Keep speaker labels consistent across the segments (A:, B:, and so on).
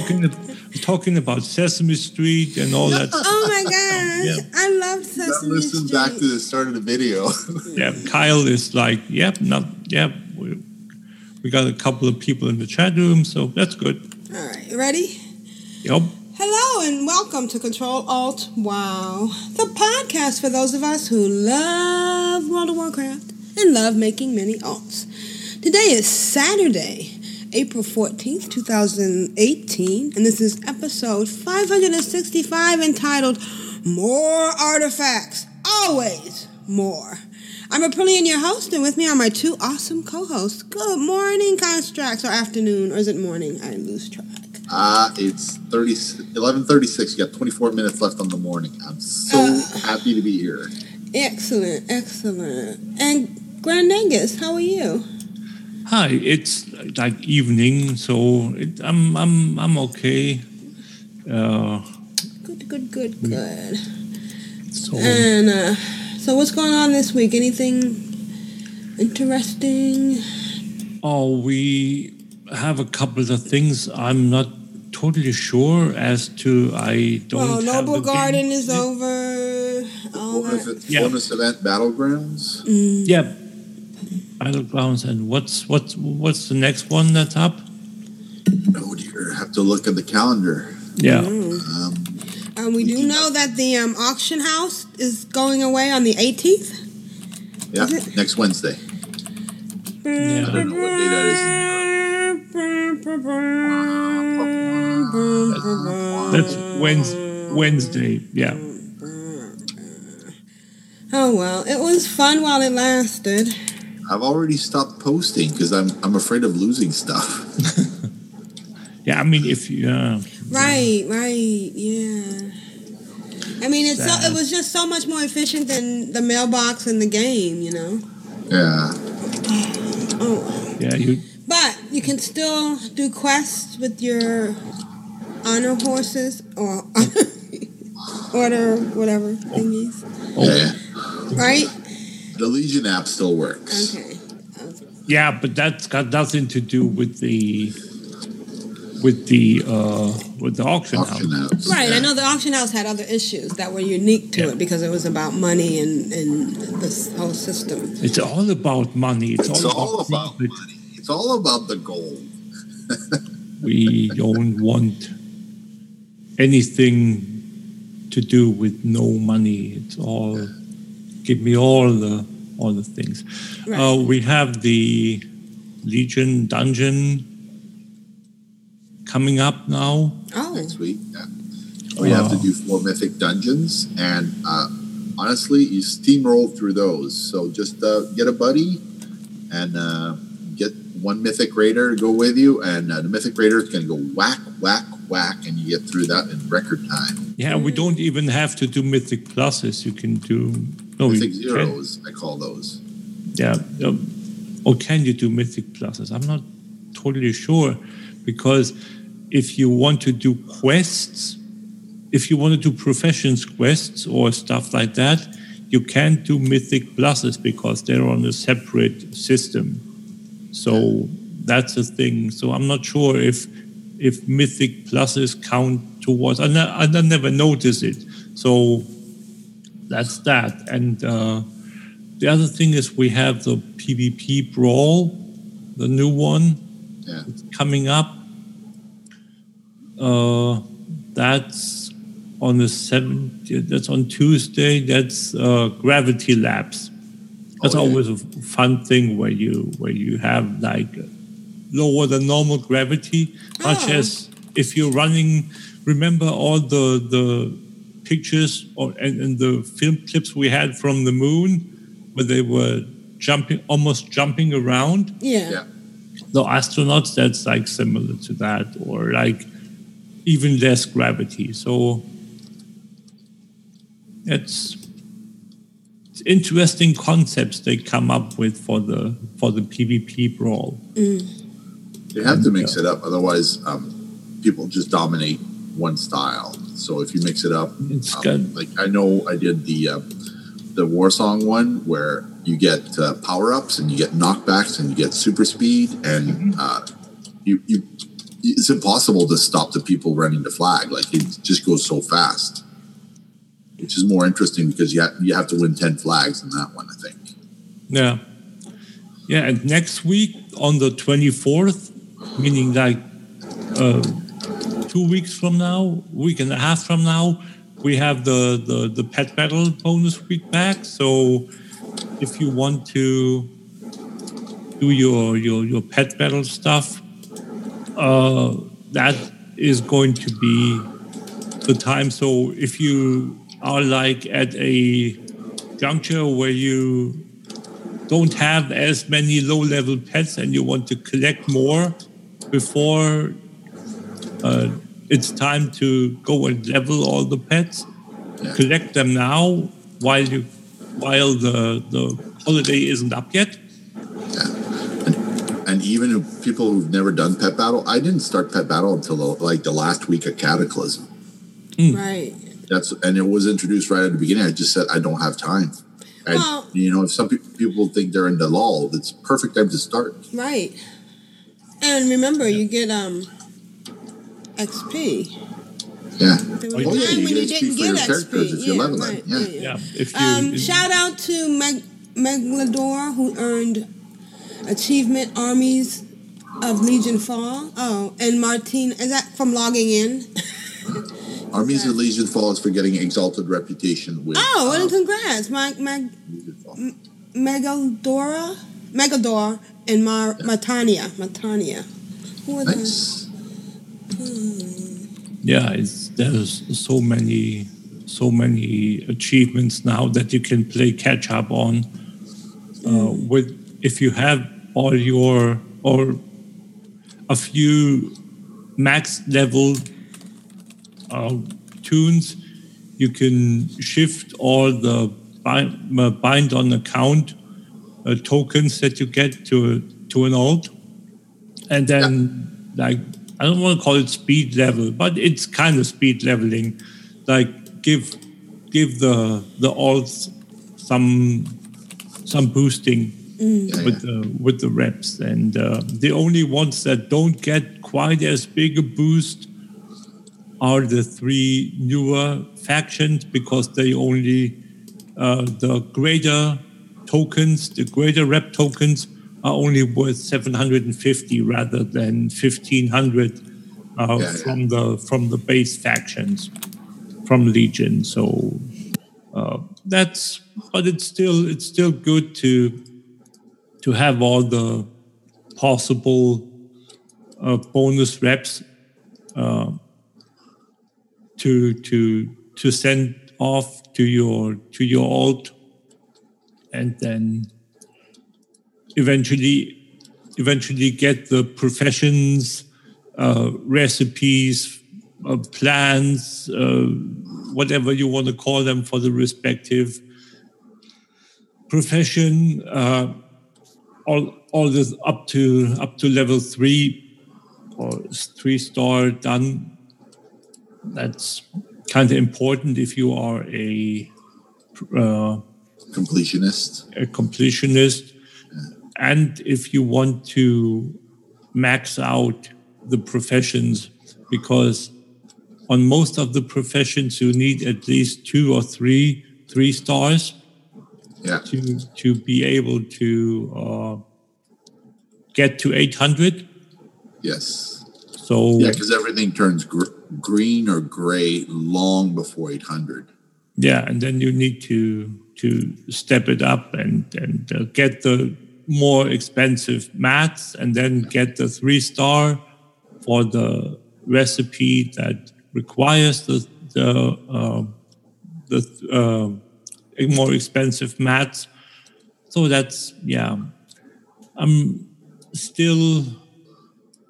A: Talking talking about Sesame Street and all that.
B: Oh, oh my gosh.
A: Yeah.
B: I love
C: That
B: Sesame
C: listen
B: Street.
C: back to the start of the video.
A: Yeah, Kyle is like, yep, not yep. We, we got a couple of people in the chat room, so that's good.
B: All right, you ready?
A: Yep.
B: Hello and welcome to Control Alt Wow, the podcast for those of us who love World of Warcraft and love making many alts. Today is Saturday, April 14th, 2018, and this is episode 565 entitled More Artifacts. Always more. I'm Aprillian, your host, and with me are my two awesome co-hosts. Good morning, Constraxx, or afternoon, or is it morning? I lose track.
C: Uh, it's 30, 11.36. You got 24 minutes left on the morning. I'm so
B: Uh.
C: happy to be here.
B: Excellent, excellent. And Grand Nagus, how are you?
A: Hi, it's like evening, so it, I'm I'm I'm okay. Uh,
B: Good, good, good, good.
A: so
B: And uh, so, what's going on this week? Anything interesting?
A: oh, we have a couple of things. I'm not totally sure as to. I don't.
B: well,
A: have
B: Noble
A: the
B: Garden
A: game.
B: is over. All
C: Bonus,
B: that.
A: Yeah.
C: bonus event Battlegrounds.
B: Mm.
A: Yeah. Battlegrounds and what's what's what's the next one that's up?
C: Oh dear, have to look at the calendar.
A: Yeah.
C: Um,
B: Um, we do know that the um, auction house is going away on the 18th.
C: yeah, next Wednesday.
A: Yeah.
C: I don't know what day that
A: That's Wednesday. Wednesday. Yeah.
B: Oh well, it was fun while it lasted.
C: I've already stopped posting because I'm I'm afraid of losing stuff.
A: Yeah. I mean, if you. Uh,
B: Right, right, yeah. I mean, it's so, it was just so much more efficient than the mailbox in the game, you know.
C: Yeah.
B: Oh,
A: yeah. You.
B: but you can still do quests with your honor horses or order whatever thingies,
A: Oh,
C: Yeah.
B: right?
C: The Legion app still works.
B: Okay.
A: Yeah, but that's got nothing to do with the. With the uh, with the auction,
C: Auction
A: house.
C: apps.
B: Right, I know the auction house had other issues that were unique to
A: Yeah.
B: it because it was about money and, and this whole system.
A: It's all about money. It's,
C: It's
A: all,
C: all
A: about
C: about money. It's all about the gold.
A: We don't want anything to do with no money. It's all give me all the all the things.
B: Right.
A: Uh, we have the Legion dungeon coming up now.
B: Oh,
C: next week. Yeah. We have to do four mythic dungeons, and uh, honestly, you steamroll through those. So just uh, get a buddy and uh, get one mythic raider to go with you, and uh, the mythic raider is going to go whack, whack, whack, and you get through that in record time.
A: Yeah, we don't even have to do mythic pluses. You can do no
C: mythic
A: you can-
C: zeros, I call those.
A: Yeah. Um, or can you do mythic pluses? I'm not totally sure because if you want to do quests, if you want to do professions quests or stuff like that, you can't do mythic pluses because they're on a separate system. So that's a thing. So I'm not sure if if mythic pluses count towards. I, ne- I never noticed it. So that's that. And uh, the other thing is we have the PvP brawl, the new one
C: Yeah.
A: coming up. Uh, that's on the seventh. That's on Tuesday. That's uh, Gravity Lapse. That's
C: Oh, yeah.
A: always a fun thing where you where you have like lower than normal gravity, much
B: Oh.
A: as if you're running, remember all the the pictures or and, and the film clips we had from the moon, where they were jumping, almost jumping around.
B: Yeah.
C: Yeah.
A: The astronauts, that's like similar to that, or like even less gravity. So it's, it's interesting concepts they come up with for the for the PvP brawl.
C: You have to mix it up, otherwise, um, people just dominate one style. So if you mix it up,
A: It's
C: um,
A: good.
C: like I know I did the uh, the Warsong one where you get uh, power ups and you get knockbacks and you get super speed and uh, you you it's impossible to stop the people running the flag. Like it just goes so fast, which is more interesting because you have, you have to win ten flags in that one. I think.
A: Yeah. Yeah, and next week on the 24th, meaning like uh, two weeks from now, week and a half from now, we have the, the, the pet battle bonus week back. So if you want to do your, your, your pet battle stuff, uh, that is going to be the time. So if you are like at a juncture where you don't have as many low level pets and you want to collect more before uh, it's time to go and level all the pets
C: Yeah.
A: collect them now while you while the the holiday isn't up yet Yeah.
C: And even people who've never done Pet Battle, I didn't start Pet Battle until the, like the last week of Cataclysm.
B: Right.
C: That's and it was introduced right at the beginning. I just said I don't have time. And
B: Well-
C: you know, if some pe- people think they're in the lull, it's perfect time to start.
B: Right. And remember, you get um XP.
C: Yeah.
B: There was
C: Oh,
B: a
C: yeah,
B: time
C: you
B: when you didn't get
C: characters
B: XP.
C: if you're
B: yeah,
C: leveling.
B: right.
C: Yeah.
B: yeah,
A: yeah if you
B: Um,
A: if-
B: shout out to Meg- Megalodor who earned achievement armies of Legion Fall. Oh, and Martine is that from logging in?
C: Armies of Legion Fall is for getting exalted reputation with.
B: Oh, well,
C: um,
B: congrats, Mag- Mag-
C: Legion Fall.
B: Megador, and Mar- Matania. Matania. Who are those?
A: Yeah it's there's so many so many achievements now that you can play catch up on uh, with if you have all your or a few max level uh, toons you can shift all the bind, uh, bind on account uh, tokens that you get to to an alt. And then like I don't want to call it speed level, but it's kind of speed leveling. Like give give the the alts some some boosting
C: Yeah,
A: with the with the reps, and uh, the only ones that don't get quite as big a boost are the three newer factions because they only uh, the greater tokens, the greater rep tokens are only worth 750 rather than 1500 uh,
C: Yeah, yeah.
A: from the from the base factions from Legion. So uh, that's but it's still it's still good to to have all the possible uh, bonus reps uh, to to to send off to your to your alt and then eventually eventually get the professions uh, recipes uh, plans uh, whatever you want to call them for the respective profession uh, all all this up to up to level three or three star done that's kind of important if you are a uh,
C: Completionist.
A: a completionist and if you want to max out the professions because on most of the professions you need at least two or three three stars
C: Yeah.
A: to to be able to uh, get to 800
C: Yes.
A: so
C: Yeah, because everything turns gr- green or gray long before 800.
A: Yeah, and then you need to to step it up and and uh, get the more expensive mats, and then get the three star for the recipe that requires the the uh, the uh, more expensive mats. So that's yeah. I'm still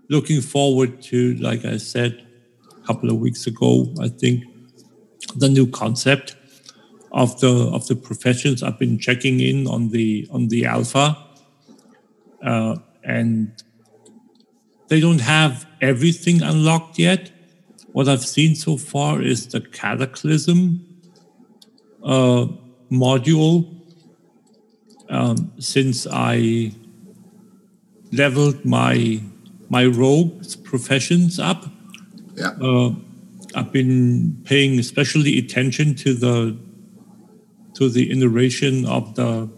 A: looking forward to, like I said a couple of weeks ago, I think the new concept of the of the professions. I've been checking in on the on the alpha, uh, and they don't have everything unlocked yet. What I've seen so far is the Cataclysm uh, module. Um, since I leveled my my rogues professions up,
C: Yeah.
A: uh, I've been paying especially attention to the to the iteration of the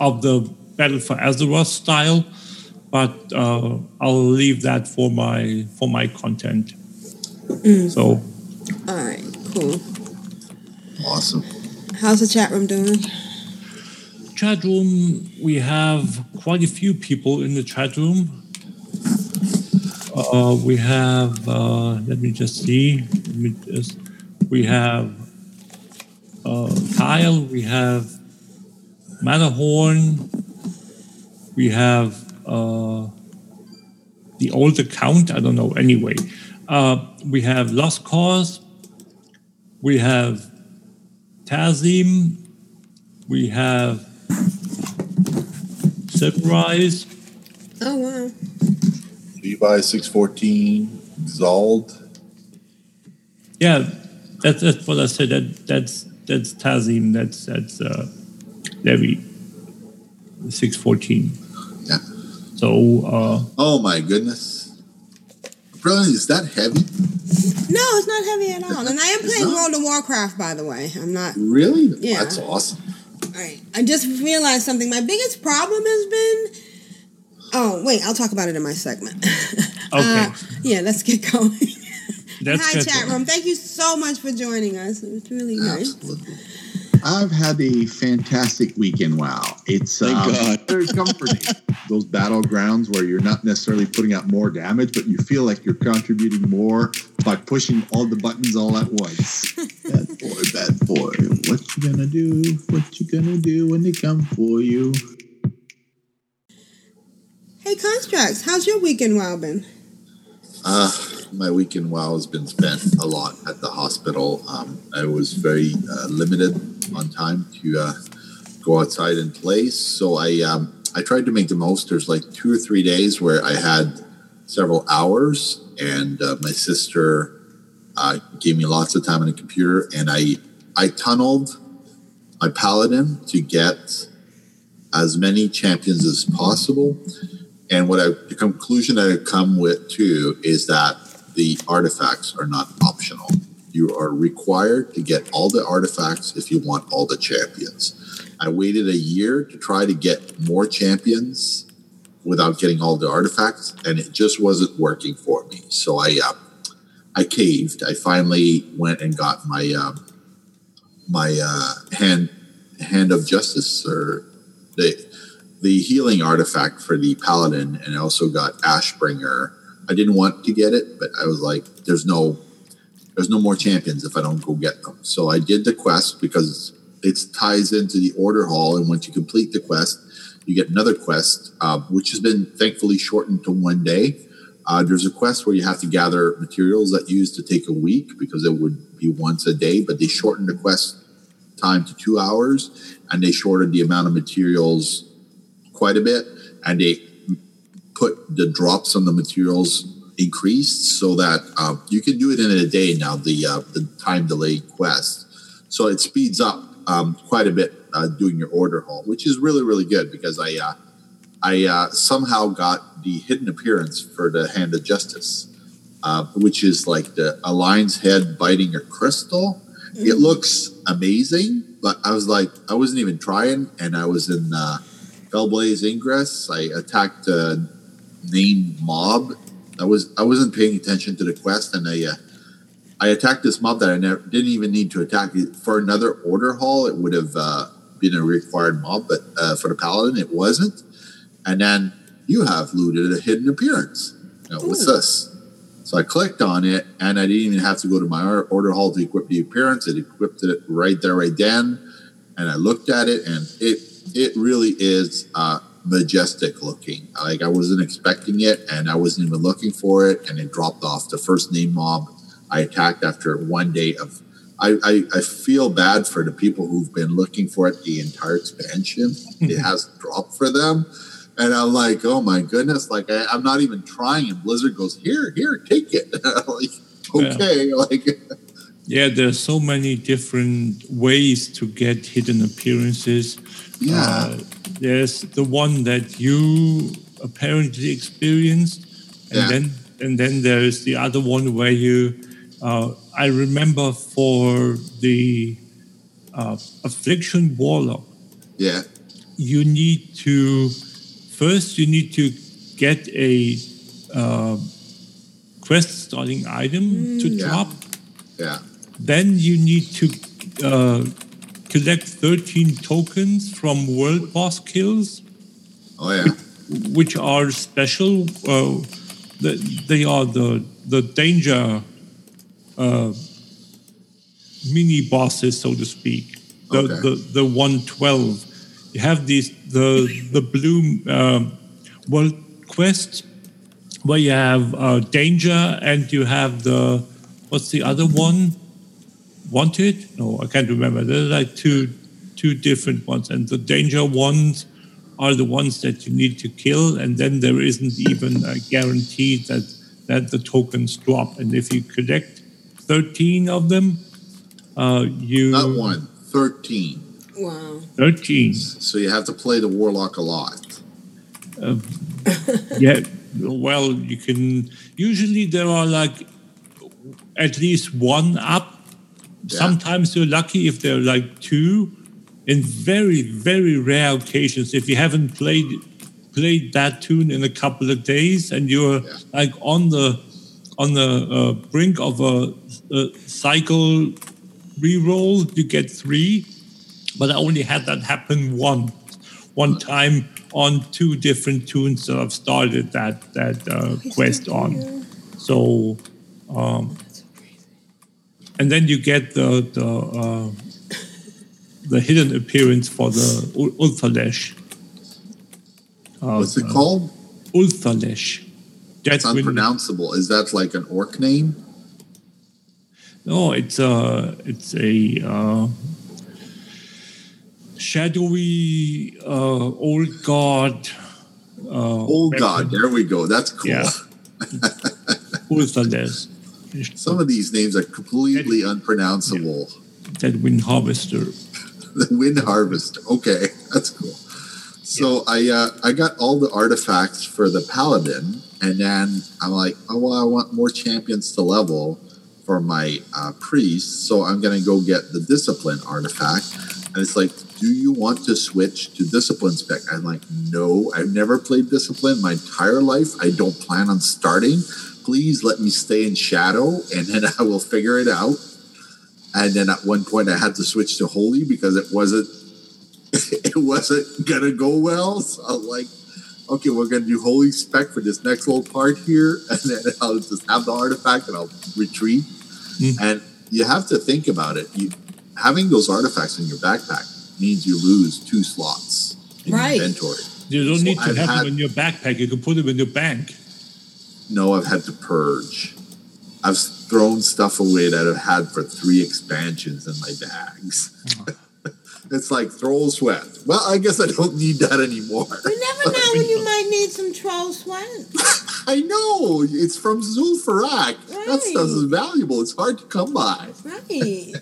A: of the Battle for Azeroth style, but uh, I'll leave that for my for my content. So
B: All right, cool.
C: Awesome.
B: How's the chat room doing?
A: chat room, we have quite a few people in the chat room. Uh, we have, uh, let me just see. Let me just, we have uh, Kyle, we have Matterhorn, we have uh, the old account, I don't know, anyway. Uh, we have Lost Cause, we have Tazim, we have Sunrise,
B: Oh wow.
C: Levi six fourteen Exalt.
A: Yeah, that's, that's what I said. That that's that's Tazim. That's that's uh, Levi. Six fourteen.
C: Yeah.
A: So uh,
C: Oh my goodness. Brilliant. Is that heavy?
B: No, it's not heavy at all. And I am playing? World of Warcraft, by the way. I'm not.
C: Really?
B: Yeah.
C: That's awesome.
B: All right. I just realized something. My biggest problem has been. Oh wait, I'll talk about it in my segment.
A: okay,
B: Uh, yeah, let's get going.
A: that's
B: Hi, chat room. Thank you so much for joining us. It was really nice.
C: Absolutely.
D: I've had a fantastic weekend. Wow, it's
E: Thank
D: um,
E: God.
D: very comforting. Those battlegrounds where you're not necessarily putting out more damage, but you feel like you're contributing more by pushing all the buttons all at once. bad boy, bad boy, what you gonna do? What you gonna do when they come for you?
B: Hey, Constraxx, how's your weekend wow been?
C: Uh, my weekend wow has been spent a lot at the hospital. Um, I was very uh, limited on time to uh, go outside and play, so I um, I tried to make the most. There's like two or three days where I had several hours, and uh, my sister uh, gave me lots of time on the computer, and I I tunneled my paladin to get as many champions as possible. And what I, the conclusion I come with too is that the artifacts are not optional. You are required to get all the artifacts if you want all the champions. I waited a year to try to get more champions without getting all the artifacts, and it just wasn't working for me. So I, uh, I caved. I finally went and got my um, my uh, hand hand of justice or the the healing artifact for the paladin, and I also got Ashbringer. I didn't want to get it, but I was like, "There's no, there's no more champions if I don't go get them." So I did the quest because it ties into the order hall, and once you complete the quest, you get another quest, uh, which has been thankfully shortened to one day. Uh, there's a quest where you have to gather materials that used to take a week because it would be once a day, but they shortened the quest time to two hours, and they shortened the amount of materials quite a bit, and they put the drops on the materials increased so that uh, you can do it in a day now. The uh, the time delay quest, so it speeds up um, quite a bit uh, doing your order hall, which is really really good because I uh, I uh, somehow got the hidden appearance for the Hand of Justice, uh, which is like the a lion's head biting a crystal. It looks amazing, but I was like, I wasn't even trying, and I was in Felblaze Ingress. I attacked a named mob. I was I wasn't paying attention to the quest, and I uh, I attacked this mob that I never didn't even need to attack. For another order hall, it would have uh, been a required mob, but uh, for the paladin, it wasn't. And then you have looted a hidden appearance. You know, what's this? So I clicked on it, and I didn't even have to go to my order hall to equip the appearance. It equipped it right there, right then. And I looked at it, and it it really is uh, majestic looking. Like I wasn't expecting it, and I wasn't even looking for it, and it dropped off. The first name mob I attacked after one day of. I, I, I feel bad for the people who've been looking for it the entire expansion. it has dropped for them. And I'm like, oh my goodness, like I, I'm not even trying. And Blizzard goes, here, here, take it. like, okay, like
A: Yeah, there's so many different ways to get hidden appearances.
C: Yeah.
A: Uh, there's the one that you apparently experienced, and
C: Yeah.
A: then and then there's the other one where you. Uh, I remember for the uh, affliction warlock,
C: yeah,
A: you need to first you need to get a uh, quest starting item to
C: Yeah.
A: drop.
C: yeah,
A: Then you need to uh, collect 13 tokens from world boss kills,
C: oh yeah,
A: which are special. Uh, the, they are the the danger uh, mini bosses, so to speak. The,
C: Okay.
A: the the 112. You have these the the blue um, world quest where you have uh, danger and you have the what's the other one? Wanted? No, I can't remember. There's like two two different ones, and the danger ones are the ones that you need to kill, and then there isn't even a guarantee that that the tokens drop. And if you collect thirteen of them, uh, you
C: not one, 13.
B: Wow.
A: thirteen.
C: So you have to play the warlock a lot.
A: Uh, yeah, well, you can. Usually there are like at least one up. Sometimes you're lucky if there are like two. In very, very rare occasions, if you haven't played played that toon in a couple of days and you're like on the on the uh, brink of a, a cycle re-roll, you get three. But I only had that happen one one time on two different toons that I've started that that uh, quest on. So, um, and then you get the the uh, the hidden appearance for the Ul- Ulthalesh. Uh,
C: What's it
A: uh,
C: called?
A: Ulthalesh.
C: It's
A: That's when-
C: unpronounceable. Is that like an orc name?
A: No, it's a it's a uh, shadowy uh, old god. Uh,
C: Old God. There we go. That's cool.
A: Yeah. Ulthales.
C: Some of these names are completely unpronounceable.
A: Deadwind Harvester.
C: the wind harvest. Okay, that's cool. So I uh, I got all the artifacts for the paladin, and then I'm like, oh well, I want more champions to level for my uh, priest, so I'm gonna go get the discipline artifact. And it's like, do you want to switch to discipline spec? I'm like, no, I've never played discipline my entire life. I don't plan on starting. Please let me stay in shadow, and then I will figure it out. And then at one point, I had to switch to holy because it wasn't it wasn't gonna go well. So I'm like, okay, we're gonna do holy spec for this next little part here, and then I'll just have the artifact and I'll retreat. Hmm. And you have to think about it. You having those artifacts in your backpack means you lose two slots in
B: Right.
C: your inventory.
A: You don't
C: So
A: need to
C: I've
A: have
C: had-
A: them in your backpack. You can put them in your bank.
C: No, I've had to purge. I've thrown stuff away that I've had for three expansions in my bags. it's like troll sweat. Well, I guess I don't need that anymore.
B: You never know when you might need some troll sweat.
C: I know it's from Zul'Farrak. That stuff is valuable. It's hard to come by.
B: Right.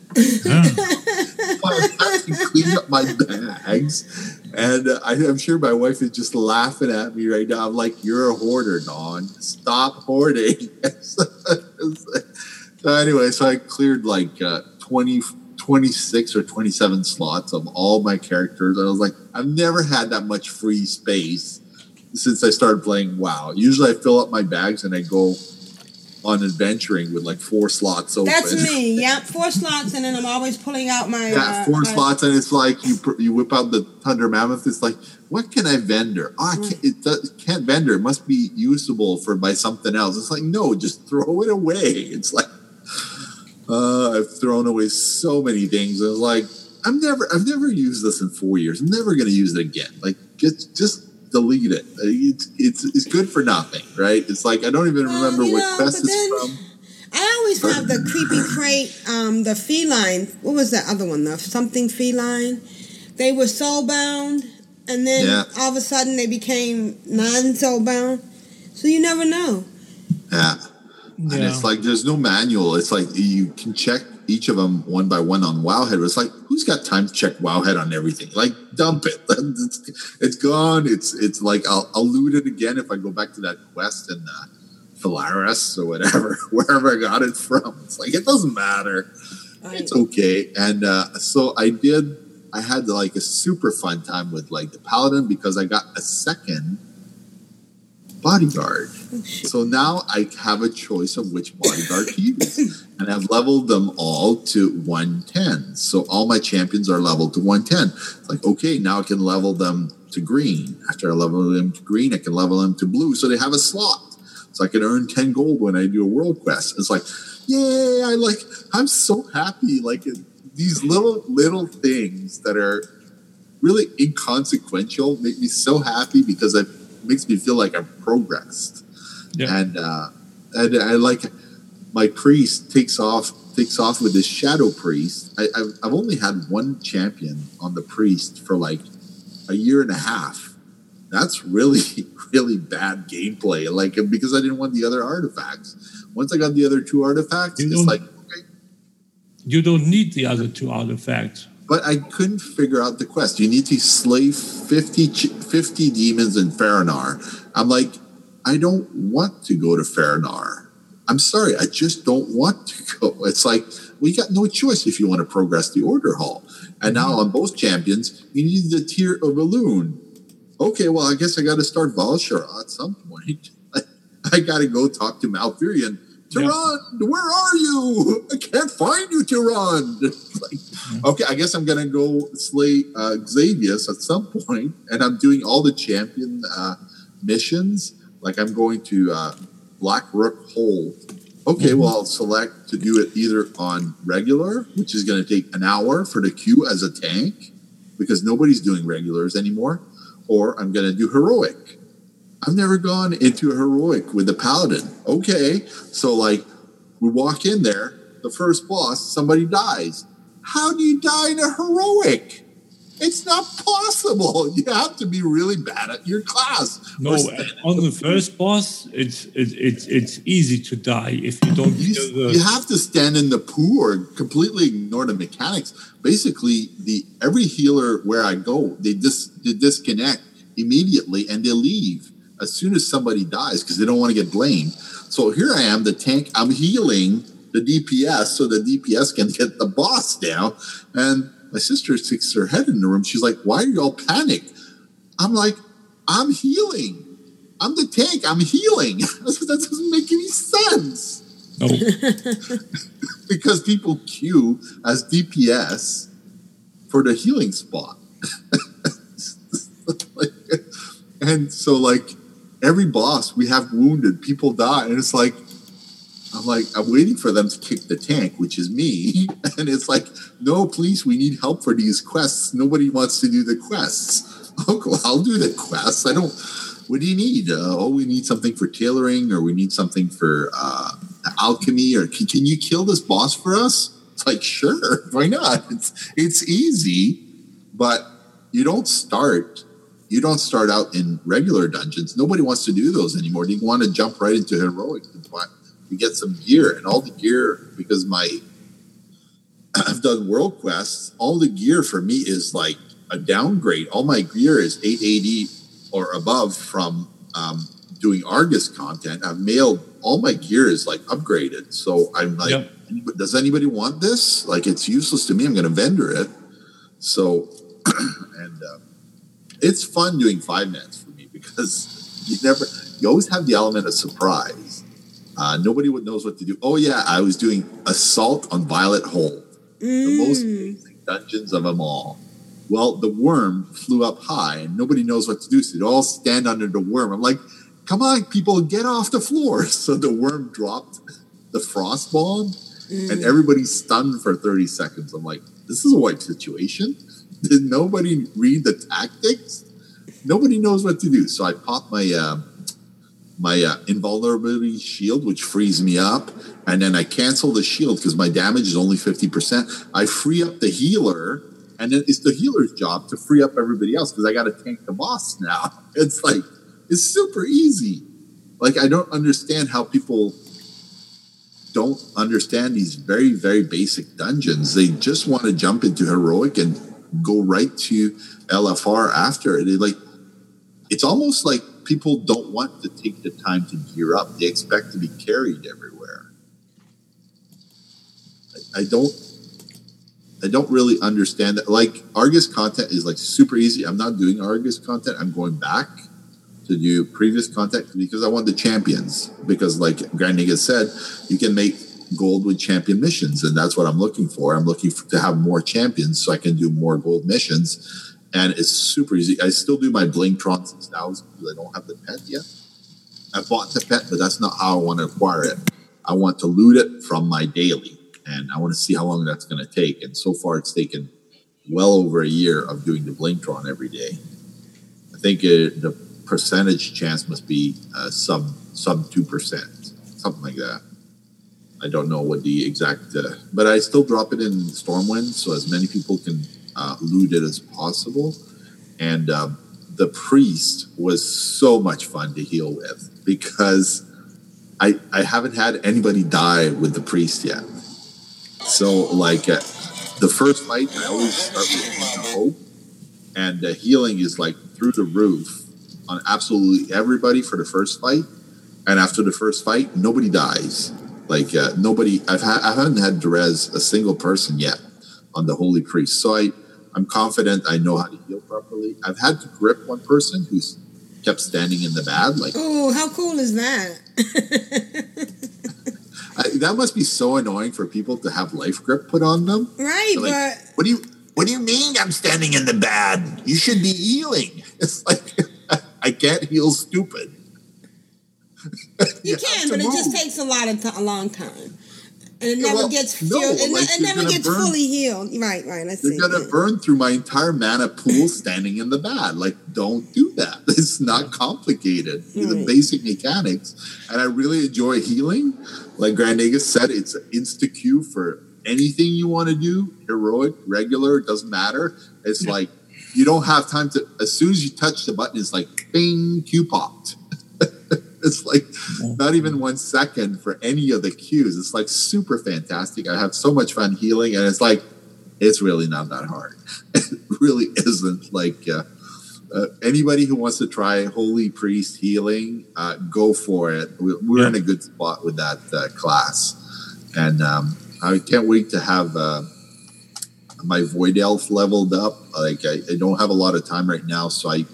C: I have to clean up my bags, and I, I'm sure my wife is just laughing at me right now. I'm like, "You're a hoarder, Don. Stop hoarding." so anyway, so I cleared like uh, 20, 26 or 27 slots of all my characters. I was like, I've never had that much free space since I started playing WoW. Usually, I fill up my bags and I go on adventuring with like four slots open.
B: That's me. Yep, four slots, and then I'm always pulling out my.
C: Yeah,
B: uh,
C: four
B: my-
C: slots, and it's like you pr- you whip out the thunder mammoth. It's like, what can I vendor? Oh, I can't, it does, can't vendor. It must be usable for by something else. It's like, no, just throw it away. It's like, uh, I've thrown away so many things. It's like, I'm never, I've never used this in four years. I'm never going to use it again. Like, just, just delete it. It's, it's, it's good for nothing, right? It's like I don't even remember
B: you
C: what
B: know,
C: quest
B: but
C: it's
B: then-
C: from.
B: I always have the creepy crate, um, the feline. What was that other one? The something feline. They were soul bound, and then
C: Yeah.
B: all of a sudden they became non soul bound. So you never know.
C: Yeah. And it's like there's no manual. It's like you can check each of them one by one on Wowhead. It's like who's got time to check Wowhead on everything? Like dump it. It's, it's gone. It's it's like I'll, I'll loot it again if I go back to that quest in uh, Feralas or whatever, wherever I got it from. It's like it doesn't matter. It's okay. And uh, so I did. I had like a super fun time with like the paladin because I got a second bodyguard. Oh, so now I have a choice of which bodyguard to use. And I've leveled them all to 110. So all my champions are leveled to 110. It's like, okay, now I can level them to green. After I level them to green, I can level them to blue. So they have a slot. So I can earn 10 gold when I do a world quest. It's like, yay, I like, I'm so happy. Like these little, little things that are really inconsequential make me so happy because it makes me feel like I've progressed. And uh, and I like my priest takes off takes off with this shadow priest. I, I've, I've only had one champion on the priest for like a year and a half. That's really really bad gameplay. Like because I didn't want the other artifacts. Once I got the other two artifacts, it's like
A: You don't need the other two artifacts.
C: But I couldn't figure out the quest. You need to slay 50, 50 demons in Faranar. I'm like, I don't want to go to Faranar. I'm sorry, I just don't want to go. It's like, you got no choice if you want to progress the Order Hall. And now on both champions, you need the tier of Balloon. Okay, well, I guess I got to start Val'sharah at some point. I, I got to go talk to Malfurion. Tyron, where are you? I can't find you, Tyron. Like, okay, I guess I'm gonna go slay uh, Xavius at some point, and I'm doing all the champion uh, missions. Like I'm going to uh, Black Rook Hold. Okay, well, I'll select to do it either on regular, which is going to take an hour for the queue as a tank, because nobody's doing regulars anymore, or I'm going to do heroic. I've never gone into a heroic with the paladin. Okay, so like we walk in there, the first boss, somebody dies. How do you die in a heroic? It's not possible. You have to be really bad at your class.
A: No, on the first boss, it's it, it's it's easy to die if you don't
C: you,
A: the.
C: you have to stand in the poo or completely ignore the mechanics. Basically, the every healer where I go, they dis they disconnect immediately and they leave as soon as somebody dies because they don't want to get blamed. So here I am, the tank. I'm healing the DPS so the DPS can get the boss down. And my sister sticks her head in the room. She's like, "Why are you all panicked?" I'm like, "I'm healing. I'm the tank. I'm healing. that doesn't make any sense."
A: No.
C: because people queue as DPS for the healing spot. and so, like, every boss we have wounded, people die, and it's like, I'm like, I'm waiting for them to kick the tank, which is me. And it's like, no, please, we need help for these quests. Nobody wants to do the quests. Well, I'll do the quests. I don't. What do you need? Uh, oh, we need something for tailoring, or we need something for uh, alchemy, or can, can you kill this boss for us? It's like, sure, why not? It's it's easy, but you don't start. You don't start out in regular dungeons. Nobody wants to do those anymore. You want to jump right into heroic to, get some gear, and all the gear because my I've done world quests. All the gear for me is like a downgrade. All my gear is 880 or above from um, doing Argus content. I've mailed all my gear is like upgraded. So I'm like,
A: Yep.
C: does anybody want this? Like, it's useless to me. I'm going to vendor it. So, it's fun doing five mans for me because you never, you always have the element of surprise. Uh, nobody would knows what to do. Oh yeah, I was doing assault on Violet Hold, the most amazing dungeons of them all. Well, the worm flew up high, and nobody knows what to do. So they all stand under the worm. I'm like, "Come on, people, get off the floor!" So the worm dropped the frost bomb, and everybody's stunned for 30 seconds. I'm like, "This is a white situation." Did nobody read the tactics? Nobody knows what to do. So I pop my. Uh, my uh, invulnerability shield, which frees me up, and then I cancel the shield because my damage is only fifty percent. I free up the healer, and then it's the healer's job to free up everybody else because I got to tank the boss now. It's like it's super easy. Like I don't understand how people don't understand these very very basic dungeons. They just want to jump into heroic and go right to LFR after. They like it's almost like people don't want to take the time to gear up. They expect to be carried everywhere. I, I don't I don't really understand that. Like Argus content is like super easy. I'm not doing Argus content. I'm going back to do previous content because I want the champions. Because like Grand Nagus said, you can make gold with champion missions, and that's what I'm looking for. I'm looking for, to have more champions so I can do more gold missions and it's super easy. I still do my Blingtron 6000 because I don't have the pet yet. I bought the pet, but that's not how I want to acquire it. I want to loot it from my daily, and I want to see how long that's going to take. And so far, it's taken well over a year of doing the Blingtron every day. I think it, the percentage chance must be uh, sub sub two percent, something like that. I don't know what the exact, uh, but I still drop it in Stormwind so as many people can uh, loot it as possible. And um, the priest was so much fun to heal with because I I haven't had anybody die with the priest yet. So like uh, the first fight, I always start with hope, and the healing is like through the roof on absolutely everybody for the first fight. And after the first fight, nobody dies. Like uh, nobody, I've had, I haven't had to res a single person yet on the holy priest. So I, I'm confident I know how to heal properly. I've had to grip one person who's kept standing in the bad. Like,
B: oh, how cool is that?
C: I, that must be so annoying for people to have life grip put on them.
B: Right,
C: Like,
B: but
C: what do you What do you mean? I'm standing in the bad. You should be healing. It's like I can't heal stupid.
B: you can, but it just takes a lot of t- a long time. And it
C: Yeah,
B: never
C: well,
B: gets
C: no,
B: it,
C: like,
B: it never gets
C: burn-
B: fully healed. Right, right. Let's
C: You're
B: see.
C: gonna burn through my entire mana pool standing in the bad. Like, don't do that. It's not complicated. The basic mechanics, and I really enjoy healing. Like Grand Nagus said, it's an insta queue for anything you want to do. Heroic, regular, it doesn't matter. It's like you don't have time to. As soon as you touch the button, it's like bing, queue popped. it's like not even one second for any of the queues. It's like super fantastic. I have so much fun healing, and it's like it's really not that hard. it really isn't. Like uh, uh, anybody who wants to try Holy Priest healing, uh, go for it. We- We're in a good spot with that uh, class, and um, I can't wait to have. Uh, my void elf leveled up. Like I, I don't have a lot of time right now, so I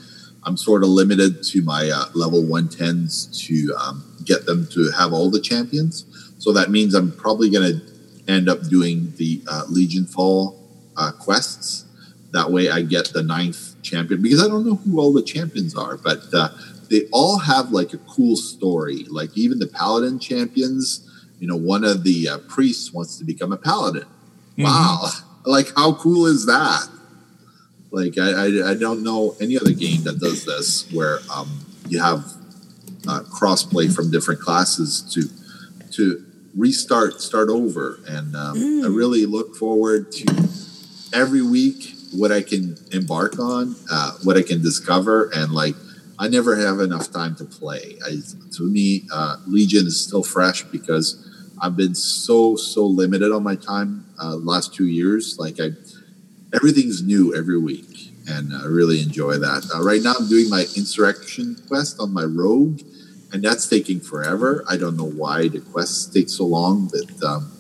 C: I'm sort of limited to my uh, level 110s to um, get them to have all the champions. So that means I'm probably going to end up doing the uh, Legion Fall uh, quests. That way I get the ninth champion because I don't know who all the champions are, but uh, they all have like a cool story. Like even the Paladin champions, you know, one of the uh, priests wants to become a Paladin. Wow. Like, how cool is that? Like I, I, I don't know any other game that does this where um, you have uh, crossplay from different classes to to restart, start over, and um, I really look forward to every week what I can embark on, uh, what I can discover, and like I never have enough time to play. I, to me, uh, Legion is still fresh because I've been so so limited on my time uh, last two years. Like I everything's new every week and i really enjoy that uh, right now i'm doing my insurrection quest on my rogue and that's taking forever i don't know why the quests take so long but um,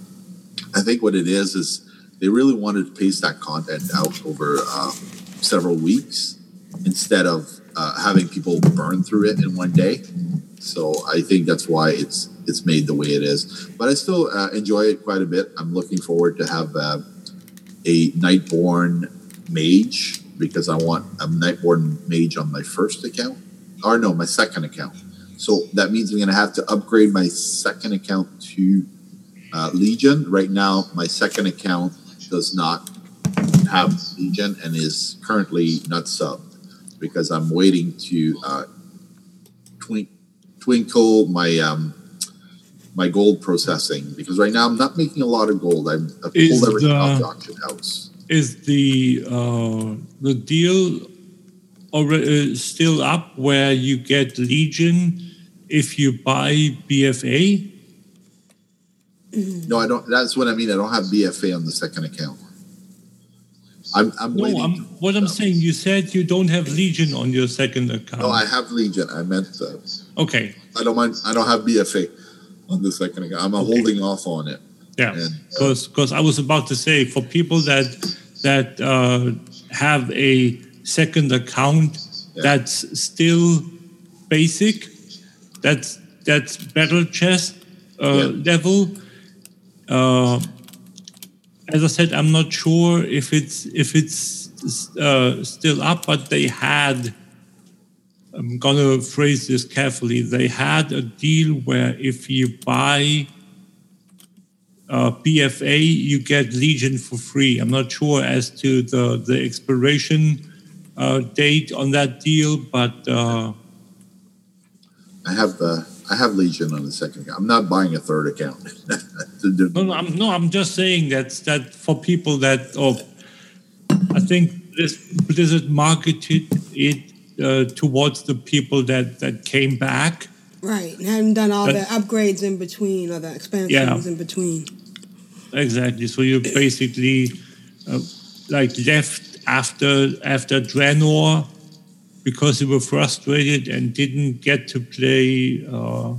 C: i think what it is is they really wanted to pace that content out over um, several weeks instead of uh, having people burn through it in one day so i think that's why it's it's made the way it is. But I still uh, enjoy it quite a bit. I'm looking forward to have uh, a Nightborne mage because I want a Nightborne mage on my first account, or no, my second account. So that means I'm going to have to upgrade my second account to uh, Legion. Right now, my second account does not have Legion and is currently not subbed because I'm waiting to uh, twink, twinkle my um, my gold processing because right now I'm not making a lot of gold. I'm, I've pulled everything
A: the-
C: off the auction house.
A: Is the uh, the deal already uh, still up where you get Legion if you buy BFA?
C: No, I don't. That's what I mean. I don't have BFA on the second account. I'm, I'm
A: No. I'm, what I'm saying, you said you don't have Legion on your second account.
C: no, I have Legion. I meant uh,
A: okay,
C: I don't mind. I don't have BFA on the second account. I'm uh, holding off on it.
A: Yeah,
C: And,
A: because I was about to say for people that that uh, have a second account
C: Yeah.
A: that's still basic, that's that's battle chest uh,
C: Yeah.
A: level. Uh, as I said, I'm not sure if it's if it's uh, still up, but they had. I'm gonna phrase this carefully. They had a deal where if you buy uh, BFA, you get Legion for free. I'm not sure as to the the expiration uh, date on that deal, but uh,
C: I have uh, I have Legion on the second account. I'm not buying a third account.
A: No, no, I'm no, I'm just saying that's that for people that. Oh, I think this Blizzard marketed it uh, towards the people that that came back.
B: Right. And hadn't done all the upgrades in between or the expansions
A: Yeah.
B: in between.
A: Exactly. So you basically uh, like left after after Draenor because you were frustrated and didn't get to play uh,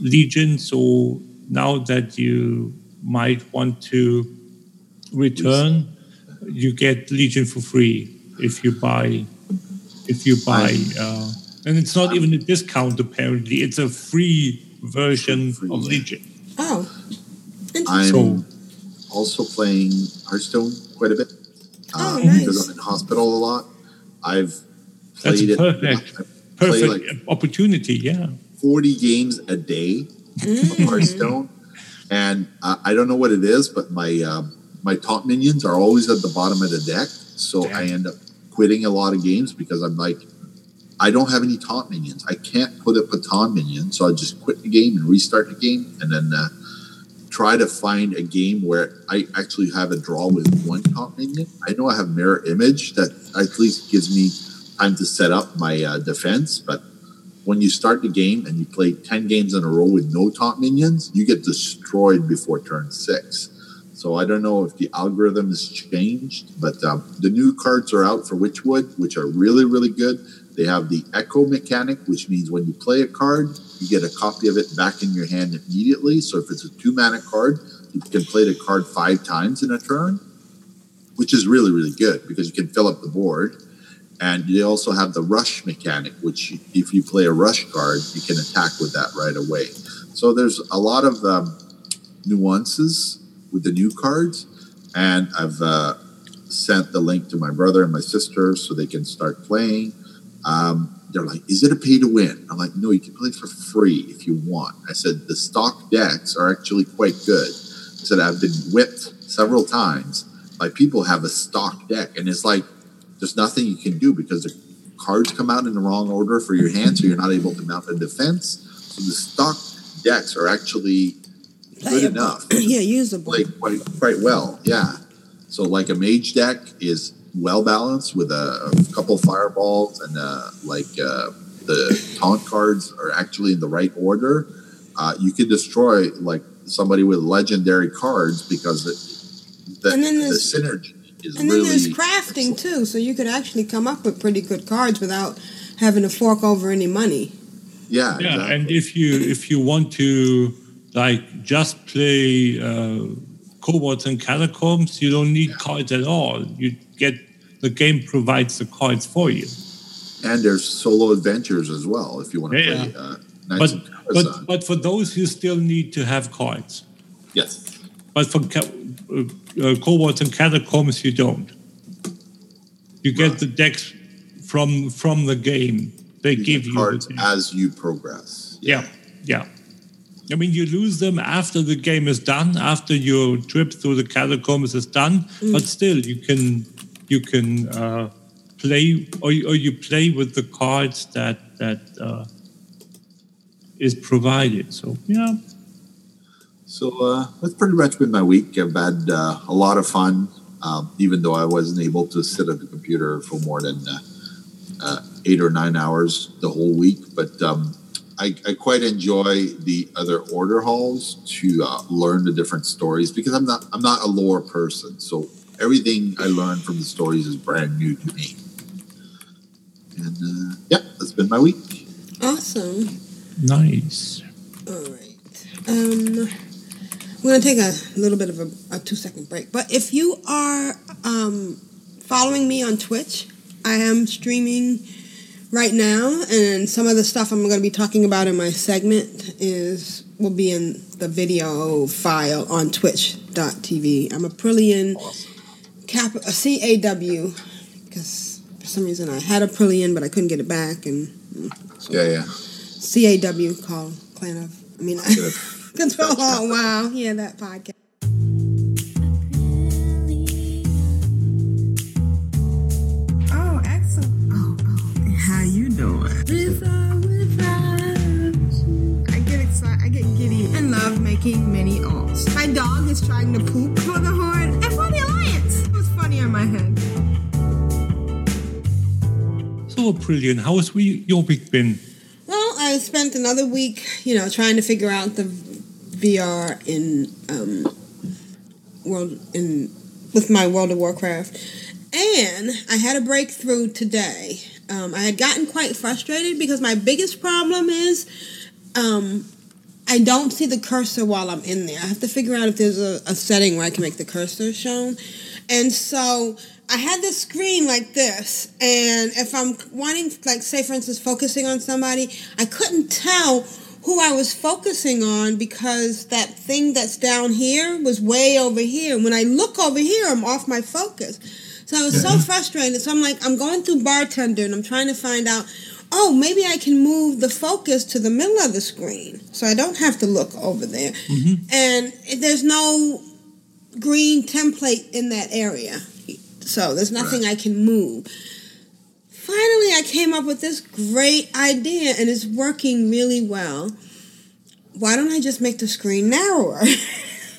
A: Legion. So now that you might want to return, you get Legion for free if you buy if you buy. Uh, and it's not even a discount apparently. It's a free version
C: Free,
A: of
C: yeah.
A: Legion.
B: Oh.
C: I'm
A: So-
C: also playing Hearthstone quite a bit uh,
B: Oh, nice.
C: because I'm in hospital a lot. I've
A: That's
C: played it.
A: perfect.
C: I play
A: perfect
C: like
A: opportunity. Yeah.
C: 40 games a day of Hearthstone, and uh, I don't know what it is, but my um, my taunt minions are always at the bottom of the deck, so I end up quitting a lot of games because I'm like, I don't have any taunt minions. I can't put a taunt minion, so I just quit the game and restart the game, and then uh, try to find a game where I actually have a draw with one taunt minion. I know I have mirror image that at least gives me time to set up my uh, defense, but when you start the game and you play 10 games in a row with no taunt minions, you get destroyed before turn six. So I don't know if the algorithm has changed, but um, the new cards are out for Witchwood, which are really, really good. They have the echo mechanic, which means when you play a card, you get a copy of it back in your hand immediately. So if it's a two mana card, you can play the card five times in a turn, which is really, really good because you can fill up the board. And they also have the rush mechanic, which if you play a rush card, you can attack with that right away. So there's a lot of um, nuances with the new cards. And I've uh, sent the link to my brother and my sister so they can start playing. Um, they're like, is it a pay to win? I'm like, no, you can play for free if you want. I said, the stock decks are actually quite good. I said, I've been whipped several times by people have a stock deck. And it's like, there's nothing you can do because the cards come out in the wrong order for your hand, so you're not able to mount a defense. So the stock decks are actually good enough
B: yeah, usable.
C: play quite quite well. Yeah. So like a mage deck is well balanced with a, a couple fireballs and uh, like uh, the taunt cards are actually in the right order. Uh, you can destroy like somebody with legendary cards because the the,
B: And then
C: the
B: there's-
C: synergy is
B: And then
C: really
B: there's crafting too, so you could actually come up with pretty good cards without having to fork over any money.
C: yeah
A: Yeah,
C: exactly.
A: and if you if you want to like just play uh, Kobolds and Catacombs, you don't need cards at all. You get the game provides the cards for you.
C: and there's solo adventures as well if you want to
A: Yeah.
C: play uh, Knights
A: But but but for those you still need to have cards.
C: yes,
A: But for ca- uh, uh, and catacombs, you don't. You get the decks from from the game. They
C: you
A: give you
C: cards
A: the
C: as you progress.
A: Yeah, yeah. I mean, you lose them after the game is done, after your trip through the catacombs is done. But still, you can you can uh, play or, you- or you play with the cards that that uh, is provided. So yeah,
C: So uh, that's pretty much been my week. I've had uh, a lot of fun, um, even though I wasn't able to sit at the computer for more than uh, uh, eight or nine hours the whole week. But um, I, I quite enjoy the other order halls to uh, learn the different stories because I'm not I'm not a lore person. So everything I learn from the stories is brand new to me. And uh, yeah, that's been my week.
B: Awesome.
A: nice.
B: All right. Um, we're gonna take a little bit of a, a two second break. But if you are um, following me on Twitch, I am streaming right now, and some of the stuff I'm going to be talking about in my segment is will be in the video file on Twitch.tv. I'm Aprillian cap C A W because for some reason I had Aprillian, but I couldn't get it back, and
C: Yeah, yeah.
B: C A W call clan of. I mean, control. Oh wow, yeah, that podcast. Love making mini. My dog is trying to poop for the Horde and for the Alliance. It was funny on my head.
A: So brilliant. How has we, your week been?
B: Well, I spent another week, you know, trying to figure out the VR in um, world in with my World of Warcraft, and I had a breakthrough today. Um, I had gotten quite frustrated because my biggest problem is um, I don't see the cursor while I'm in there. I have to figure out if there's a, a setting where I can make the cursor shown, and so. I had this screen like this, and if I'm wanting, like, say, for instance, focusing on somebody, I couldn't tell who I was focusing on because that thing that's down here was way over here. When I look over here, I'm off my focus. So I was so mm-hmm. frustrated. So I'm like, I'm going through bartender and I'm trying to find out, oh, maybe I can move the focus to the middle of the screen so I don't have to look over there. Mm-hmm. And there's no green template in that area. So there's nothing I can move. Finally, I came up with this great idea and it's working really well. Why don't I just make the screen narrower?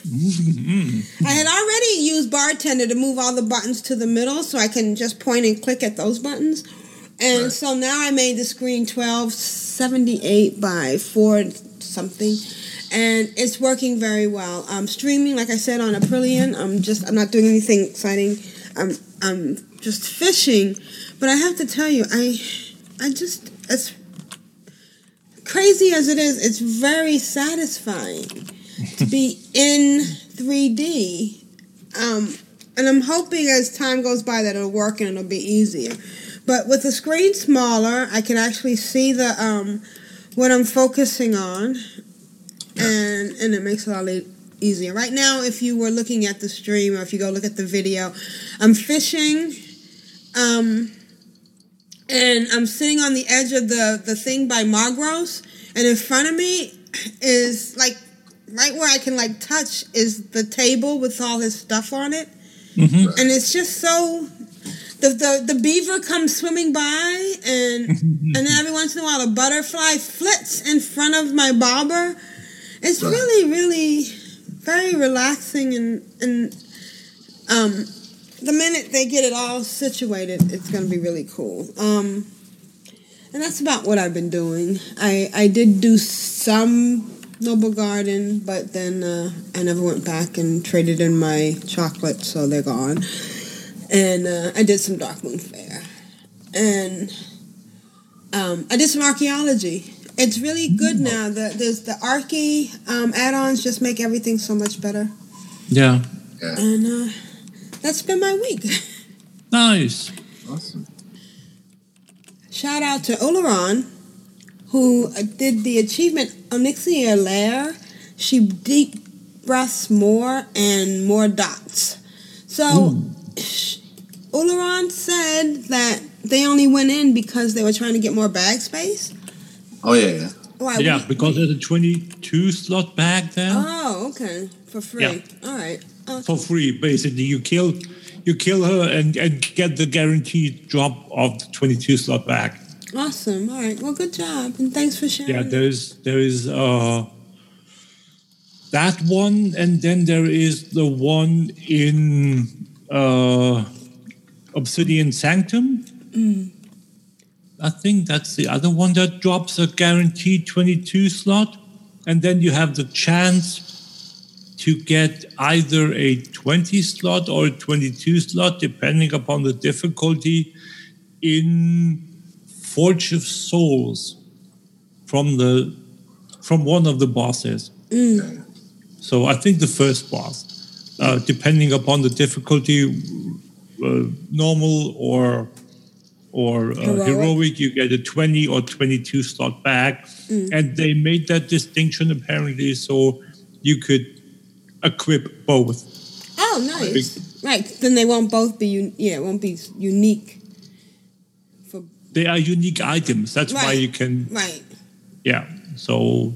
B: Mm-hmm. I had already used Bartender to move all the buttons to the middle so I can just point and click at those buttons. And so now I made the screen 1278 by 4 something. And it's working very well. I'm streaming, like I said, on Aprillian. I'm just, I'm not doing anything exciting. I'm, I'm just fishing. But I have to tell you, I, I just, as crazy as it is, it's very satisfying to be in 3D. Um, and I'm hoping as time goes by that it'll work and it'll be easier. But with the screen smaller, I can actually see the um, what I'm focusing on, and and it makes it a lot easier. Right now, if you were looking at the stream or if you go look at the video, I'm fishing, um, and I'm sitting on the edge of the the thing by Magros, and in front of me is like right where I can like touch is the table with all his stuff on it, and it's just so. The, the, the beaver comes swimming by and and then every once in a while a butterfly flits in front of my bobber. It's really, really very relaxing and and um the minute they get it all situated, it's gonna be really cool. Um and that's about what I've been doing. I, I did do some Noblegarden, but then uh, I never went back and traded in my chocolate, so they're gone. And uh, I did some Darkmoon Faire. And um, I did some archaeology. It's really good now. The, there's the Archie um, add-ons just make everything so much better.
A: Yeah. yeah.
B: And uh, that's been my week.
A: Nice.
C: Awesome.
B: Shout out to Oleron, who uh, did the achievement Onyxia Lair. She deep breaths more and more dots. So sh- Uleron said that they only went in because they were trying to get more bag space.
C: Oh yeah, yeah.
B: Why,
A: yeah,
B: we-
A: because there's a 22 slot bag there
B: Oh, okay. For free.
A: Yeah.
B: All right. Uh,
A: for free. Basically, you kill you kill her and, and get the guaranteed drop of the 22 slot bag.
B: awesome. All right. Well, good job. And thanks for sharing.
A: Yeah, there's there is uh that one, and then there is the one in uh Obsidian Sanctum.
B: Mm.
A: I think that's the other one that drops a guaranteed 22 slot. And then you have the chance to get either a 20 slot or a 22 slot, depending upon the difficulty, in Forge of Souls from the from one of the bosses.
B: Mm.
A: So I think the first boss, uh, depending upon the difficulty, normal or or uh,
B: Heroic.
A: heroic. you get a 20 or 22 slot back.
B: Mm.
A: And they made that distinction apparently so you could equip both.
B: Oh, nice. Right. Then they won't both be, un- yeah, it won't be unique.
A: They are unique items. That's why you can,
B: Right.
A: yeah. So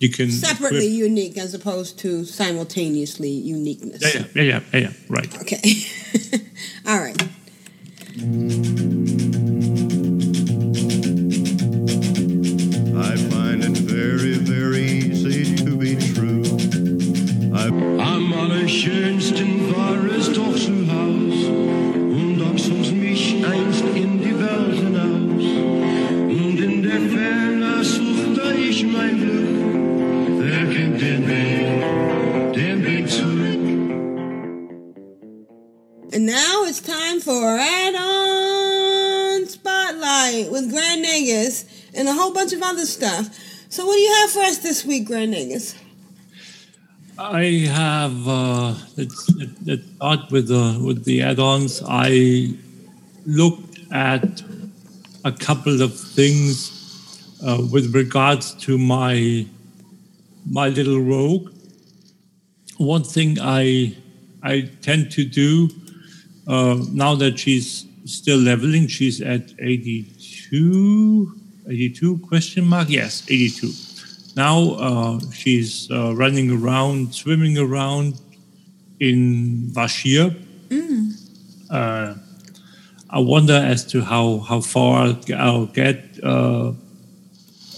A: you can
B: Separately
A: equip-
B: unique as opposed to simultaneously uniqueness.
A: Yeah, yeah, yeah, yeah, yeah, yeah, right.
B: Okay. All right.
F: I find it very, very easy to be true. I Am allerschönsten war
B: Now it's time for add-on spotlight with Grand Nagus and a whole bunch of other stuff. So what do you have for us this week, Grand Nagus?
A: I have uh, let's, let- let's start with the with the add-ons. I looked at a couple of things uh, with regards to my my little rogue. One thing I I tend to do uh, now that she's still leveling, she's at 82, 82 question mark. Yes, 82. Now uh, she's uh, running around, swimming around in Vashj'ir. Uh, I wonder as to how, how far I'll, I'll get uh,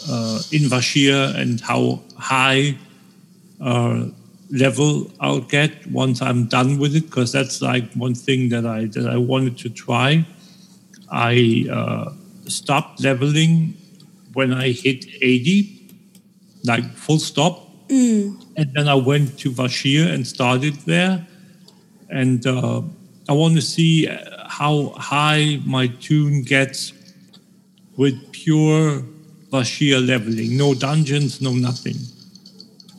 A: uh, in Vashj'ir and how high uh, level I'll get once I'm done with it, because that's like one thing that I that I wanted to try. I uh, stopped leveling when I hit 80, like full stop.
B: Mm.
A: And then I went to Vashj'ir and started there. And uh, I want to see how high my toon gets with pure Vashj'ir leveling. No dungeons, no nothing.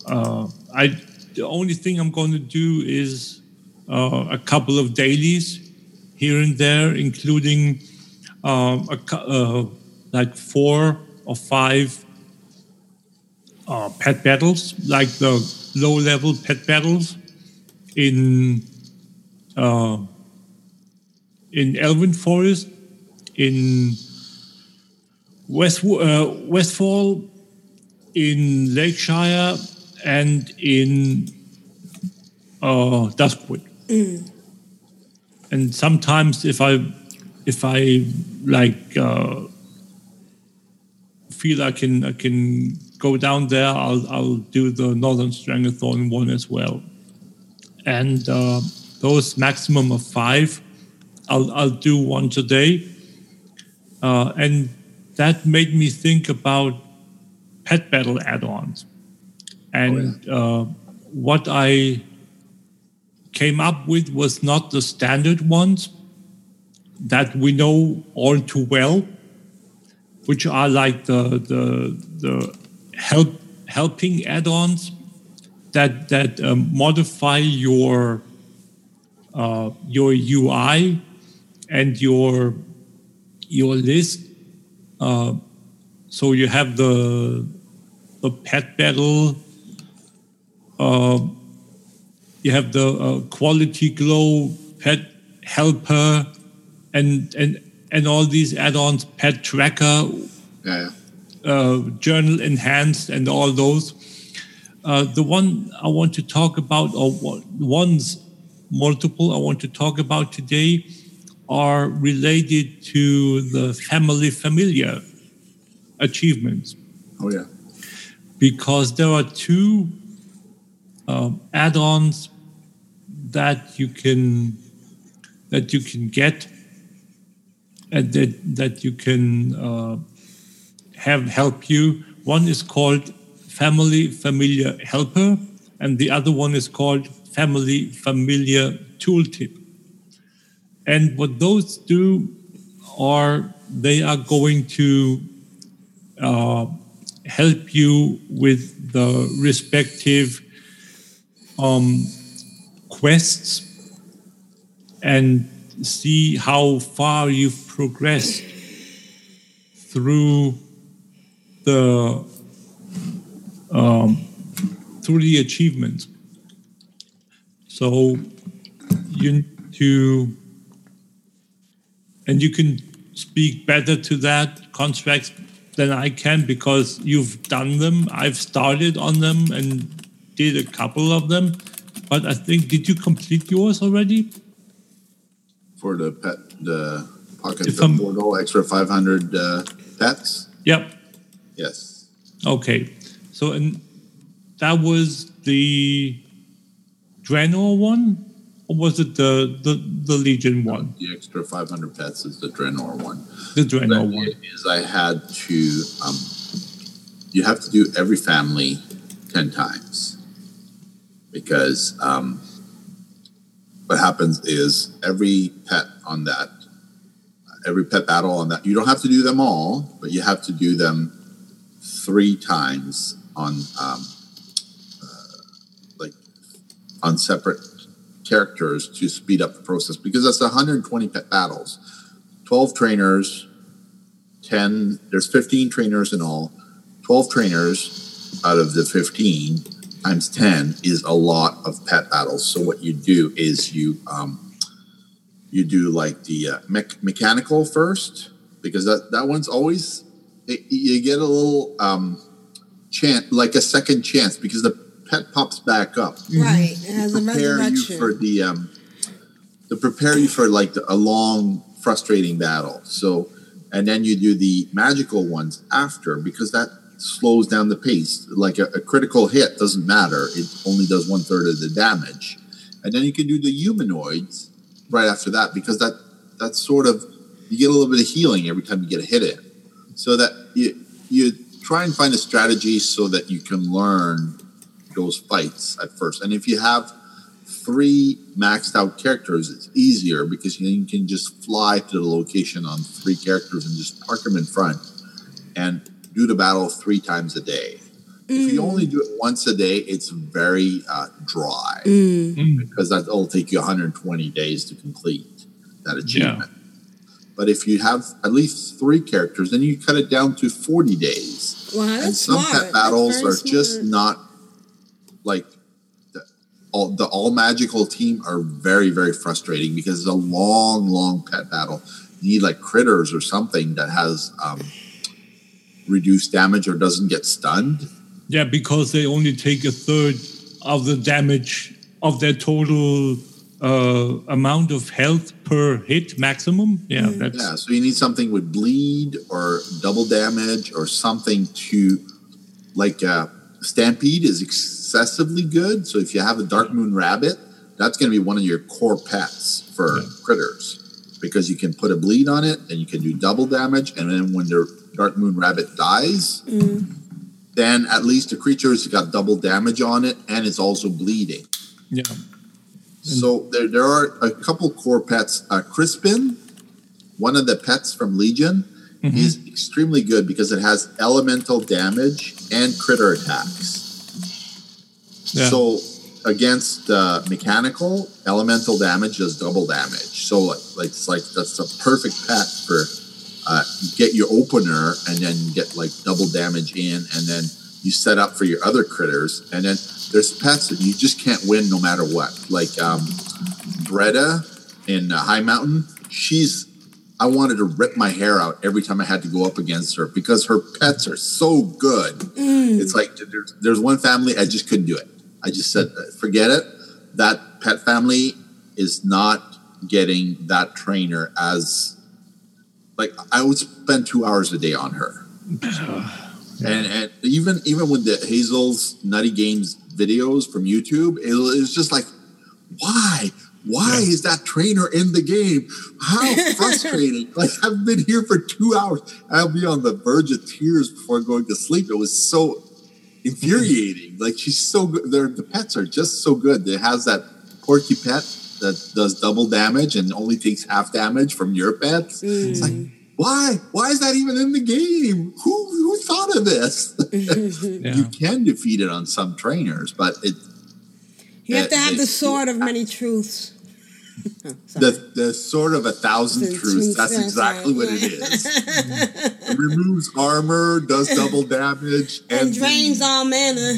A: Uh, I the only thing I'm going to do is uh, a couple of dailies here and there, including um, a, uh, like four or five uh, pet battles, like the low level pet battles in uh, in Elwynn Forest, in West uh, Westfall, in Lakeshire, and in uh, Duskwood.
B: Mm.
A: And sometimes, if I if I like uh, feel I can I can go down there, I'll I'll do the Northern Stranglethorn one as well. And uh, those maximum of five, I'll I'll do one today. Uh, and that made me think about pet battle add-ons. And uh, what I came up with was not the standard ones that we know all too well, which are like the the the help helping add-ons that that um, modify your uh, your UI and your your list uh, so you have the the pet battle. Uh, you have the uh, quality glow pet helper, and and and all these add-ons, pet tracker,
C: Yeah.
A: uh, journal enhanced, and all those. Uh, the one I want to talk about, or one- ones multiple I want to talk about today, are related to the family familiar achievements
C: Oh yeah.
A: because there are two um, add-ons that you can that you can get and that that you can uh, have help you. One is called Family Familiar Helper, and the other one is called Family Familiar Tooltip. And what those do are they are going to uh, help you with the respective um, quests and see how far you've progressed through the um, through the achievements. So you to, and you can speak better to that Constraxx than I can because you've done them. I've started on them and did a couple of them, but I think did you complete yours already?
C: For the pet, the pocket
A: If I'm-
C: portal, extra 500 uh, pets.
A: Yep.
C: Yes.
A: Okay. So and that was the Draenor one, or was it the the, the Legion one?
C: The extra 500 pets is the Draenor one.
A: The Draenor one.
C: is I had to, um, you have to do every family 10 times because um, what happens is every pet on that, every pet battle on that, you don't have to do them all, but you have to do them three times on um, uh, like on separate characters to speed up the process because that's 120 pet battles. 12 trainers 10 there's 15 trainers in all. 12 trainers out of the 15 times 10 is a lot of pet battles so what you do is you um, you do like the uh, mech- mechanical first because that, that one's always it, you get a little um, chance like a second chance because the pet pops back up
B: Right. It has a
C: prepare you
B: resurrection.
C: for the um to prepare you for like the, a long frustrating battle so and then you do the magical ones after because that slows down the pace. Like a, a critical hit doesn't matter. It only does one third of the damage. And then you can do the humanoids right after that because that that's sort of you get a little bit of healing every time you get a hit in. So that you you try and find a strategy so that you can learn those fights at first. And if you have three maxed out characters, it's easier because you can just fly to the location on three characters and just park them in front. And do the battle three times a day. If you only do it once a day, it's very uh, dry because that'll take you 120 days to complete that achievement. But if you have at least three characters, then you cut it down to 40 days.
B: Wow,
C: and some
B: smart.
C: pet battles
B: very
C: are just not like the all, the all magical team are very, very frustrating because it's a long, long pet battle. You need like critters or something that has um, reduced damage or doesn't get stunned.
A: Yeah, because they only take a third of the damage of their total uh, amount of health per hit maximum. Yeah, that's
C: Yeah, so you need something with bleed or double damage or something to like uh, Stampede is excessively good. So if you have a Darkmoon Rabbit, that's going to be one of your core pets for critters because you can put a bleed on it and you can do double damage. And then when the Darkmoon Rabbit dies, then at least the creature's got double damage on it and it's also bleeding.
A: yeah.
C: So there, there are a couple core pets. Uh, Crispin, one of the pets from Legion, is extremely good because it has elemental damage and critter attacks.
A: Yeah.
C: So against uh, mechanical, elemental damage does double damage. So like, like it's like that's a perfect pet for uh, get your opener and then get like double damage in, and then you set up for your other critters, and then there's pets that you just can't win no matter what. Like um, Bredda in uh, Highmountain, she's I wanted to rip my hair out every time I had to go up against her because her pets are so good. It's like there's, there's one family I just couldn't do it. I just said, forget it. That pet family is not getting that trainer as like I would spend two hours a day on her. And, and even even with the Hazel's Nutty Games videos from YouTube, it, it's just like, why? Why is that trainer in the game? How frustrating! like I've been here for two hours. I'll be on the verge of tears before going to sleep. It was so infuriating. Mm-hmm. Like she's so good. They're, the pets are just so good. It has that porky pet that does double damage and only takes half damage from your pets. It's like, why? Why is that even in the game? Who who thought of this? You can defeat it on some trainers, but it
B: You have to
C: Uh,
B: have
C: they-
B: the sword of many truths.
C: the the sort of a thousand
B: The
C: truths.
B: truths,
C: That's
B: that's
C: exactly
B: right,
C: what it is. it removes armor, does double damage,
B: And
C: and
B: drains all mana.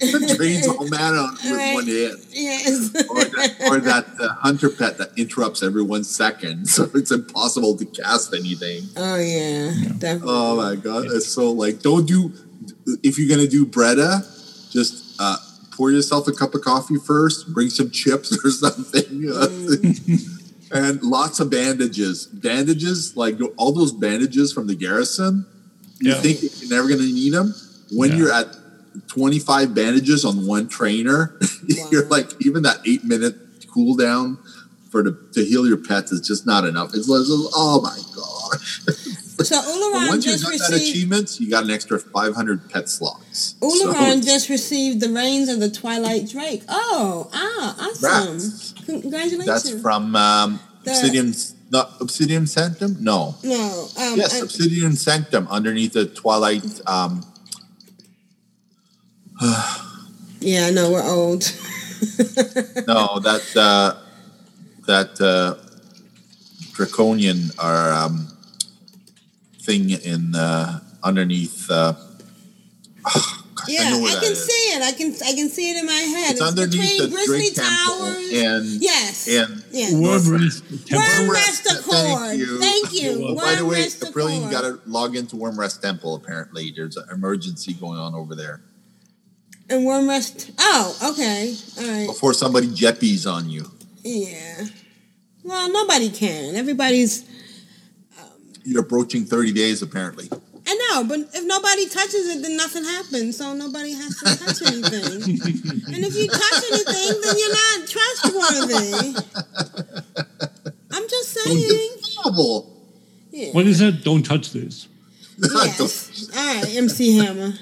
C: drains all mana with
B: Right.
C: one hand.
B: Yes.
C: Or that, or that uh, hunter pet that interrupts every one second, so it's impossible to cast anything.
B: oh yeah, definitely.
C: Oh my god, it's so like don't do if you're gonna do Bredda, just uh, pour yourself a cup of coffee first, bring some chips or something, uh, and lots of bandages. Bandages like all those bandages from the garrison. You
A: Yeah.
C: think you're never gonna need them when
A: Yeah.
C: you're at 25 bandages on one trainer. you're like even that eight minute cooldown for the, to heal your pets is just not enough. It's like oh my god.
B: So Ularan
C: once you
B: just
C: got that
B: received
C: achievements, you got an extra 500 pet slots.
B: Ularan
C: So-
B: just received the reins of the Twilight Drake. Oh, ah, awesome!
C: Rats.
B: Congratulations.
C: That's from um,
B: The-
C: Obsidian, not Obsidian Sanctum? No.
B: no. Um,
C: yes,
B: I-
C: Obsidian Sanctum underneath the Twilight. Um,
B: yeah, I know we're old.
C: no, that uh, that uh, draconian or um, thing in uh, underneath. Uh,
B: yeah,
C: I know
B: I, can
C: is.
B: see it. I can I can see it in my head.
C: it's underneath the
B: Grizzly
C: Temple
B: Towers.
C: and
B: yes.
C: and
B: yes.
A: Wyrmrest Temple.
B: Wyrmrest Accord.
C: Thank you.
B: Thank you.
C: By the way,
B: Wyrmrest
C: April, you
B: Accord.
C: got to log into Wyrmrest Temple. Apparently, there's an emergency going on over there
B: And Wyrmrest. Oh, okay. All right.
C: before somebody jeppies on you.
B: Yeah. Well, nobody can. Everybody's.
C: Um, you're approaching 30 days, apparently.
B: I know, but if nobody touches it, then nothing happens. So nobody has to touch anything. and if you touch anything, then you're not trustworthy. I'm just saying.
C: get in trouble.
B: Yeah.
A: What is that? Don't touch this.
B: Yes. All right, MC Hammer.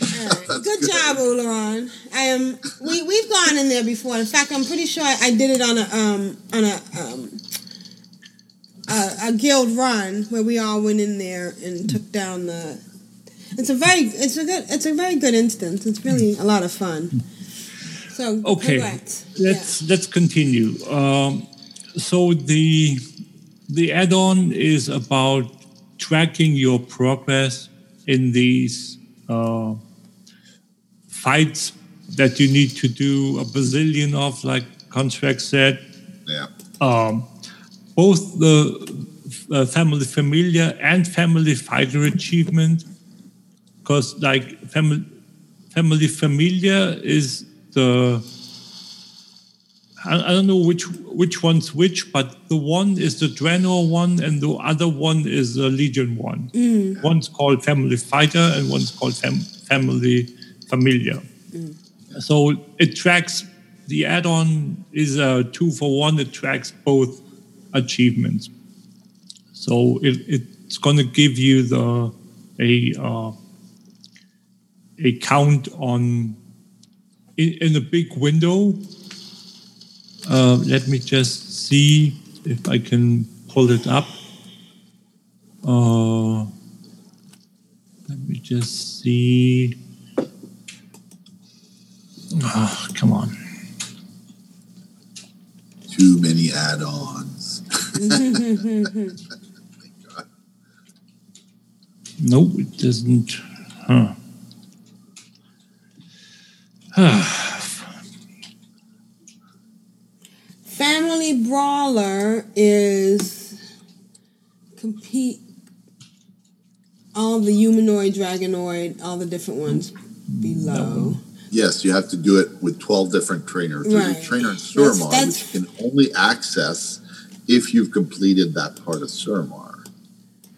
B: Right. Good job, Ularon. I am. We we've gone in there before. In fact, I'm pretty sure I, did it on a um on a um a, a guild run where we all went in there and took down the. It's a very it's a good it's a very good instance. It's really a lot of fun. So
A: Okay, let's let's continue. Um, so the the add-on is about tracking your progress in these uh, fights that you need to do a bazillion of, like Constraxx said.
C: Yeah.
A: Um, both the uh, family familiar and family fighter achievement, because like family family familiar is the I, I don't know which which one's which, but the one is the Draenor one, and the other one is the Legion one.
B: Mm.
A: One's called Family Fighter, and one's called fam- Family Familiar. So it tracks. The add-on is a two for one. It tracks both achievements. So it, it's going to give you the a uh, a count on in, in a big window. Uh, let me just see if I can pull it up. Uh, let me just see. Oh, come on.
C: Too many add-ons.
A: No, it doesn't. Huh.
B: Family Brawler is compete all the humanoid, dragonoid, all the different ones below.
C: Yes, you have to do it with 12 different trainers. There's
B: Right.
C: a trainer in
B: That's-
C: Suramar
B: that's-
C: which you can only access if you've completed that part of Suramar.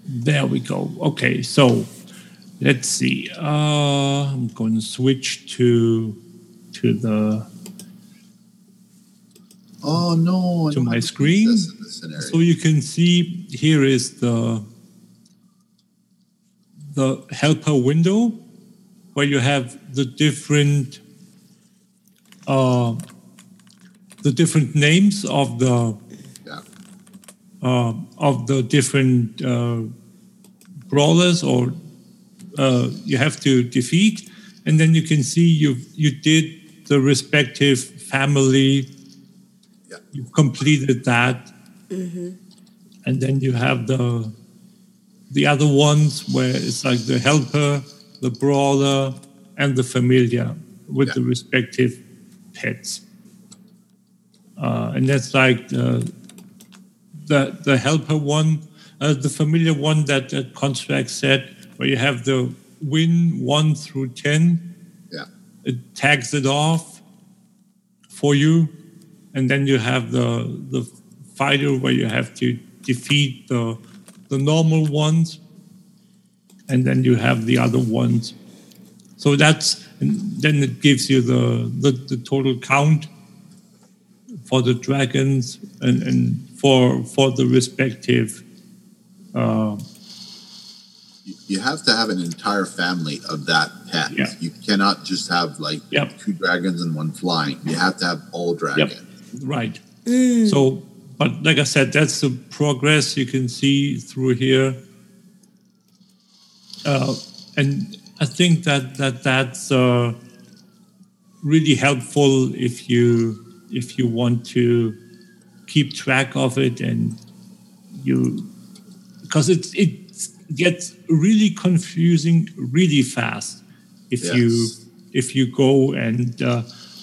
A: There we go. Okay, so let's see. Uh, I'm going to switch to to the
C: Oh no!
A: To my screen.
C: this in this scenario.
A: So you can see here is the the helper window where you have the different uh, the different names of the uh, of the different uh, brawlers or uh, you have to defeat, and then you can see you you did the respective family. You've completed that, and then you have the the other ones where it's like the helper, the brawler, and the familiar with the respective pets. Uh, and that's like the the, the helper one, uh, the familiar one that, that Constraxx said, where you have the win one through ten.
C: Yeah.
A: It tags it off for you, and then you have the the fighter where you have to defeat the the normal ones, and then you have the other ones. So that's and then it gives you the the, the total count for the dragons and, and for for the respective uh,
C: You- you have to have an entire family of that pet. You cannot just have like two dragons and one flying. You have to have all dragons.
A: right. So, but like I said, that's the progress you can see through here, uh, and I think that that that's uh, really helpful if you if you want to keep track of it and you because it it gets really confusing really fast if you if you go and uh,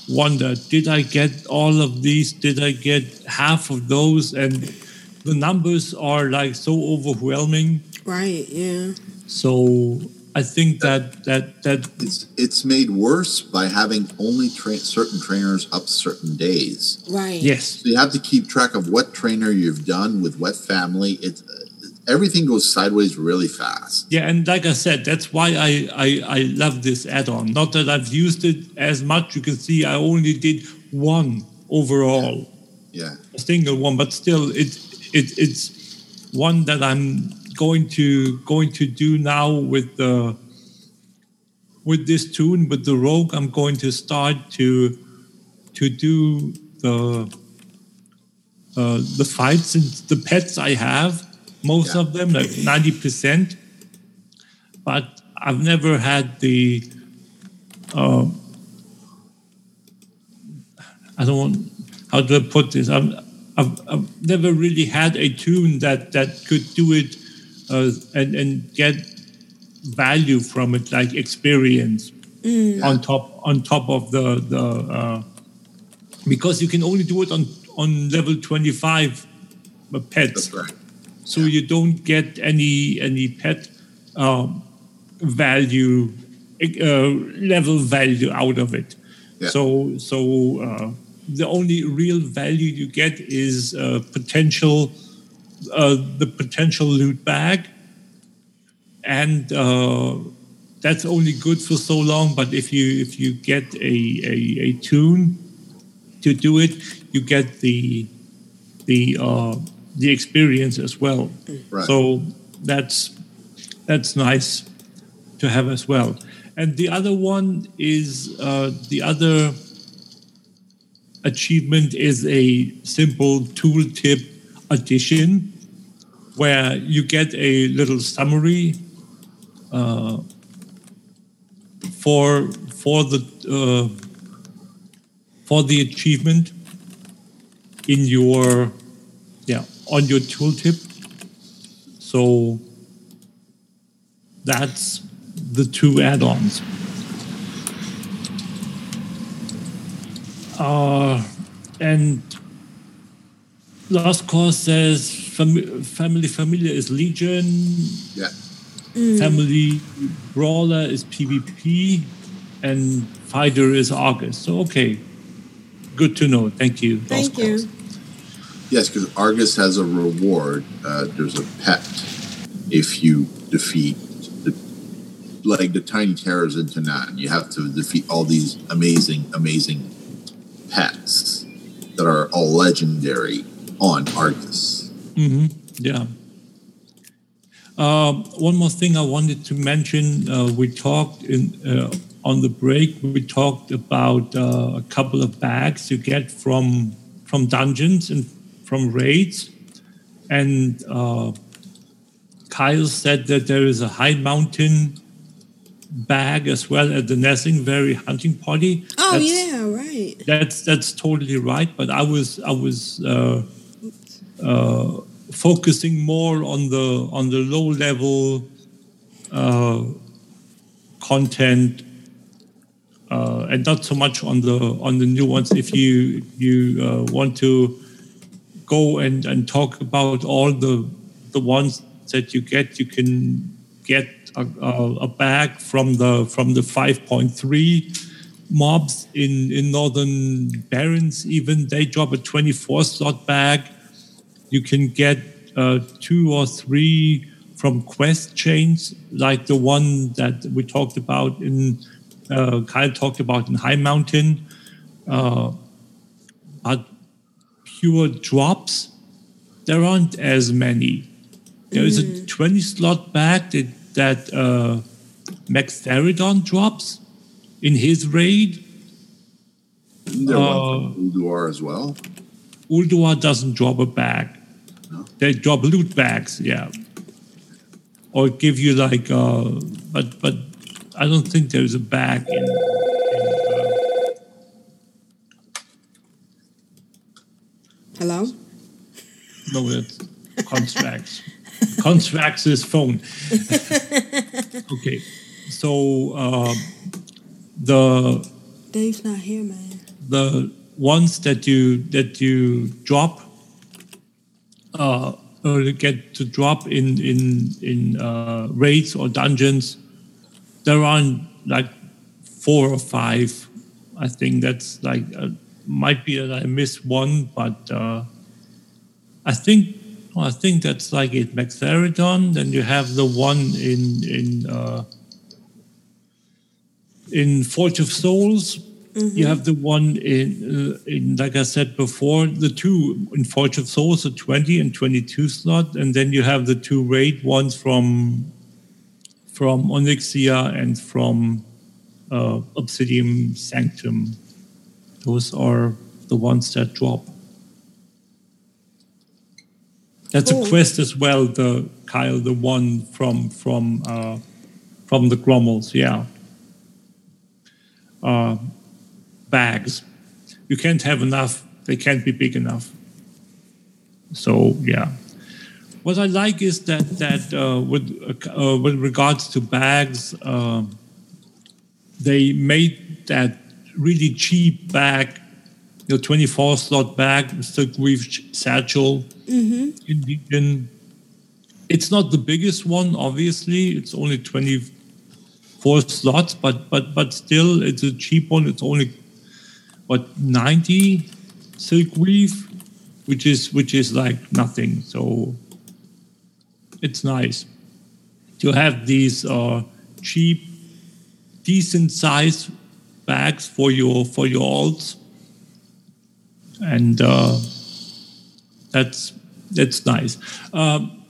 A: wonder did i get all of these did i get half of those and the numbers are like so overwhelming
B: Right, yeah.
A: so i think that that that
C: It's it's made worse by having only tra- certain trainers up certain days.
B: Right.
A: Yes.
C: So you have to keep track of what trainer you've done with what family. It's everything goes sideways really fast.
A: Yeah, and like I said, that's why I, I, I love this add-on. Not that I've used it as much. You can see I only did one overall,
C: Yeah.
A: a single one, but still, it it it's one that I'm going to going to do now with the with this toon with the rogue. I'm going to start to to do the uh, the fights and the pets I have. Most of them, like ninety percent but I've never had the. Uh, I don't want. How do I put this? I've, I've, I've never really had a toon that that could do it uh, and and get value from it, like experience
B: Mm.
A: on top on top of the the uh, because you can only do it on on level twenty five pets.
C: That's right.
A: So you don't get any any pet um, value uh, level value out of it. So so uh, the only real value you get is uh, potential uh, the potential loot bag, and uh, that's only good for so long. But if you if you get a a, a toon to do it, you get the the uh, the experience as well.
C: Right.
A: So that's that's nice to have as well. And the other one is uh, the other achievement is a simple tooltip addition where you get a little summary uh, for for the uh, for the achievement in your yeah on your tooltip so that's the two add-ons. Uh, and Lost Cause says fam- Family Familiar is Legion.
C: Yeah.
A: Family Brawler is PvP. And Fighter is Argus. So, okay. Good to know. Thank you.
B: Thank
A: Lost
B: you.
A: Cause.
C: Yes, because Argus has a reward. Uh, there's a pet if you defeat the, like the tiny terrors in Tanan. You have to defeat all these amazing, amazing pets that are all legendary on Argus.
A: hmm Yeah. Um, one more thing I wanted to mention. Uh, we talked in uh, on the break. We talked about uh, a couple of bags you get from from dungeons and from raids, and uh, Kyle said that there is a Highmountain bag as well at the Nesingwary hunting party.
B: Oh
A: That's-
B: yeah, right.
A: that's that's totally right. But I was I was uh, uh, focusing more on the on the low level uh, content uh, and not so much on the on the new ones. If you you uh, want to go and and talk about all the the ones that you get, you can get a, a, bag from the from the 5.3 mobs in in Northern Barrens even they drop a 24 slot bag. You can get uh, two or three from quest chains like the one that we talked about in uh, kyle talked about in Highmountain. Uh, pure drops there aren't as many there is a 20 slot bag that, that uh, Magtheridon drops in his raid.
C: Isn't there
A: Uh,
C: one from Ulduar as well?
A: Ulduar doesn't drop a bag. They drop loot bags, yeah. Or give you like, uh, but but I don't think there's a bag in. in uh,
B: Hello.
A: no, that's Constraxx. Constraxx' is phone. okay, so uh, the
B: Dave's not here, man.
A: the ones that you that you drop uh, or get to drop in in in uh, raids or dungeons, there are like four or five. I think that's like uh, might be that I missed one, but uh, I think well, I think that's like it. Magtheridon. Then you have the one in in uh, in Forge of Souls. You have the one in, uh, in, like I said before, the two in Forge of Souls, the 20 and 22 slot, and then you have the two raid ones from from Onyxia and from uh, Obsidian Sanctum. Those are the ones that drop. That's
B: Cool.
A: a quest as well, the Kyle, the one from from uh, from the Grommels, yeah. Uh, bags. You can't have enough. They can't be big enough. So yeah. What I like is that that uh, with uh, with regards to bags, uh, they made that really cheap bag, you know, 24 slot bag, silk weave satchel
B: Mm-hmm.
A: in. It's not the biggest one, obviously. It's only 24 slots, but but but still, it's a cheap one. It's only what 90 silk weave, which is which is like nothing. So it's nice to have these uh, cheap, decent size for your for your alts, and uh, that's that's nice. Um,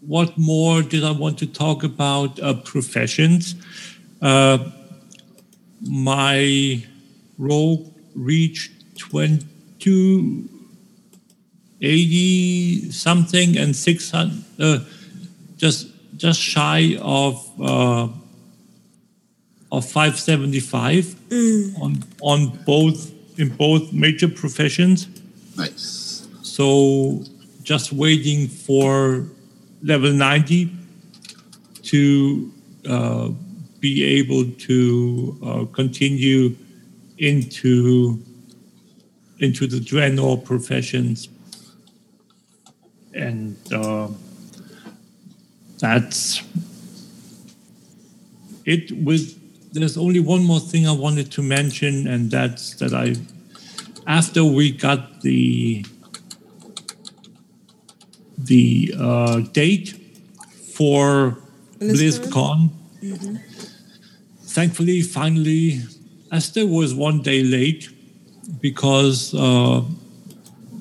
A: what more did I want to talk about? Uh, professions. Uh, my rogue reached 20, 80 something and 600, uh, just just shy of uh, of 575
B: Mm.
A: on on both in both major professions.
C: Nice.
A: So just waiting for level 90 to uh, be able to uh, continue into into the Draenor professions, and uh, that's it. With there's only one more thing I wanted to mention, and that's that I after we got the the uh, date for BlizzCon. Thankfully, finally, I still was one day late because uh,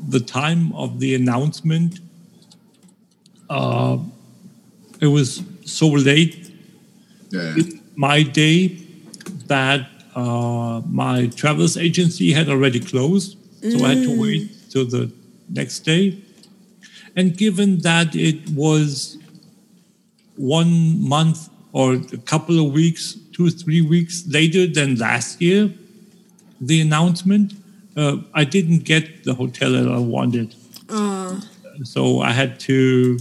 A: the time of the announcement, uh, it was so late
C: Yeah.
A: my day that uh, my travels agency had already closed. So I had to wait till the next day. And given that it was one month or a couple of weeks, two, three weeks later than last year, the announcement, uh, I didn't get the hotel that I wanted.
B: Uh,
A: So I had to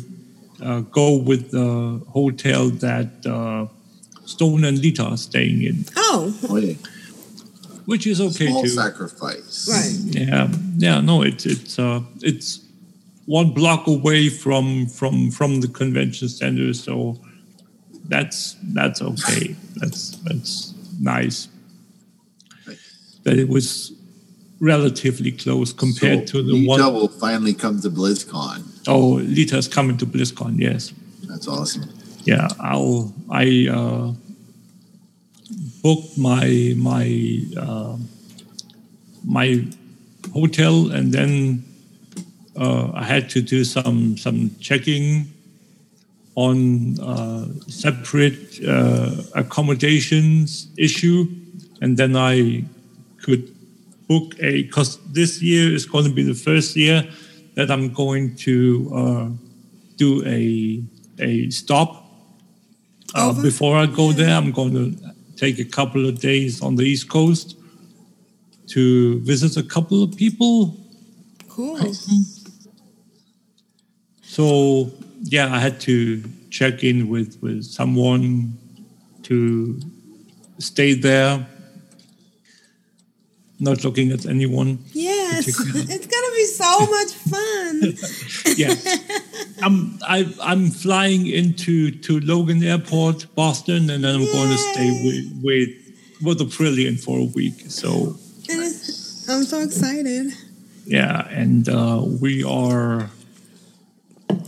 A: uh, go with the hotel that uh, Stone and Lita are staying in,
B: oh,
C: Oh, yeah.
A: which is okay
C: Small
A: too.
C: sacrifice.
B: right.
A: Yeah, yeah, no, it's it's uh, it's one block away from from from the convention center, so that's that's okay. That's that's nice. That it was relatively close compared
C: so
A: to the
C: Lita
A: one
C: will finally come to BlizzCon.
A: oh Lita's coming to BlizzCon. Yes,
C: That's awesome.
A: Yeah. I'll I uh, booked my my uh, my hotel and then uh, I had to do some some checking on uh, separate uh, accommodations issue, and then I could book a because this year is going to be the first year that I'm going to uh, do a a stop uh, before I go there. I'm going to take a couple of days on the East Coast to visit a couple of people
B: Cool.
A: So yeah, I had to check in with with someone to stay there. Not looking at anyone.
B: Yes, it's gonna be so much fun.
A: Yeah, I'm I, I'm flying into to Logan Airport, Boston, and then I'm going to stay with with with a Brilliant for a week. So
B: I'm so excited.
A: yeah, and uh, we are.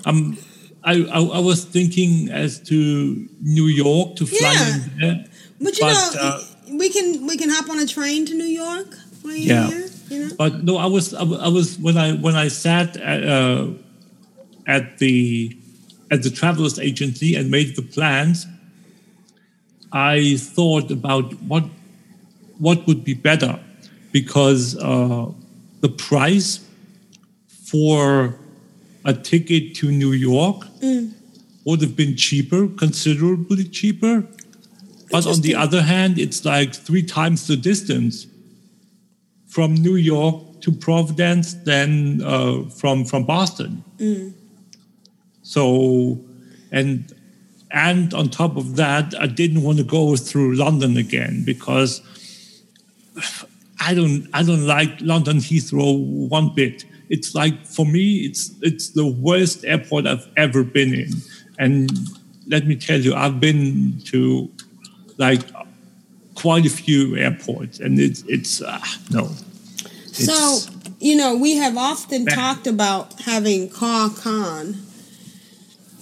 A: I'm. I, I I was thinking as to New York to fly
B: Yeah.
A: in there.
B: But you
A: But,
B: know,
A: uh,
B: we can we can hop on a train to New York
A: Yeah.
B: here. You know?
A: But no, I was I I was when I when I sat at, uh, at the at the travelers agency and made the plans. I thought about what what would be better because uh, the price for a ticket to New York
B: Mm.
A: would have been cheaper, considerably cheaper. But on the other hand, it's like three times the distance from New York to Providence than uh, from from Boston.
B: Mm.
A: So, and and on top of that, I didn't want to go through London again because I don't I don't like London Heathrow one bit. It's like for me, it's it's the worst airport I've ever been in. And let me tell you, I've been to like quite a few airports, and it's it's uh, no.
B: So, you know, we have often talked about having Car Con.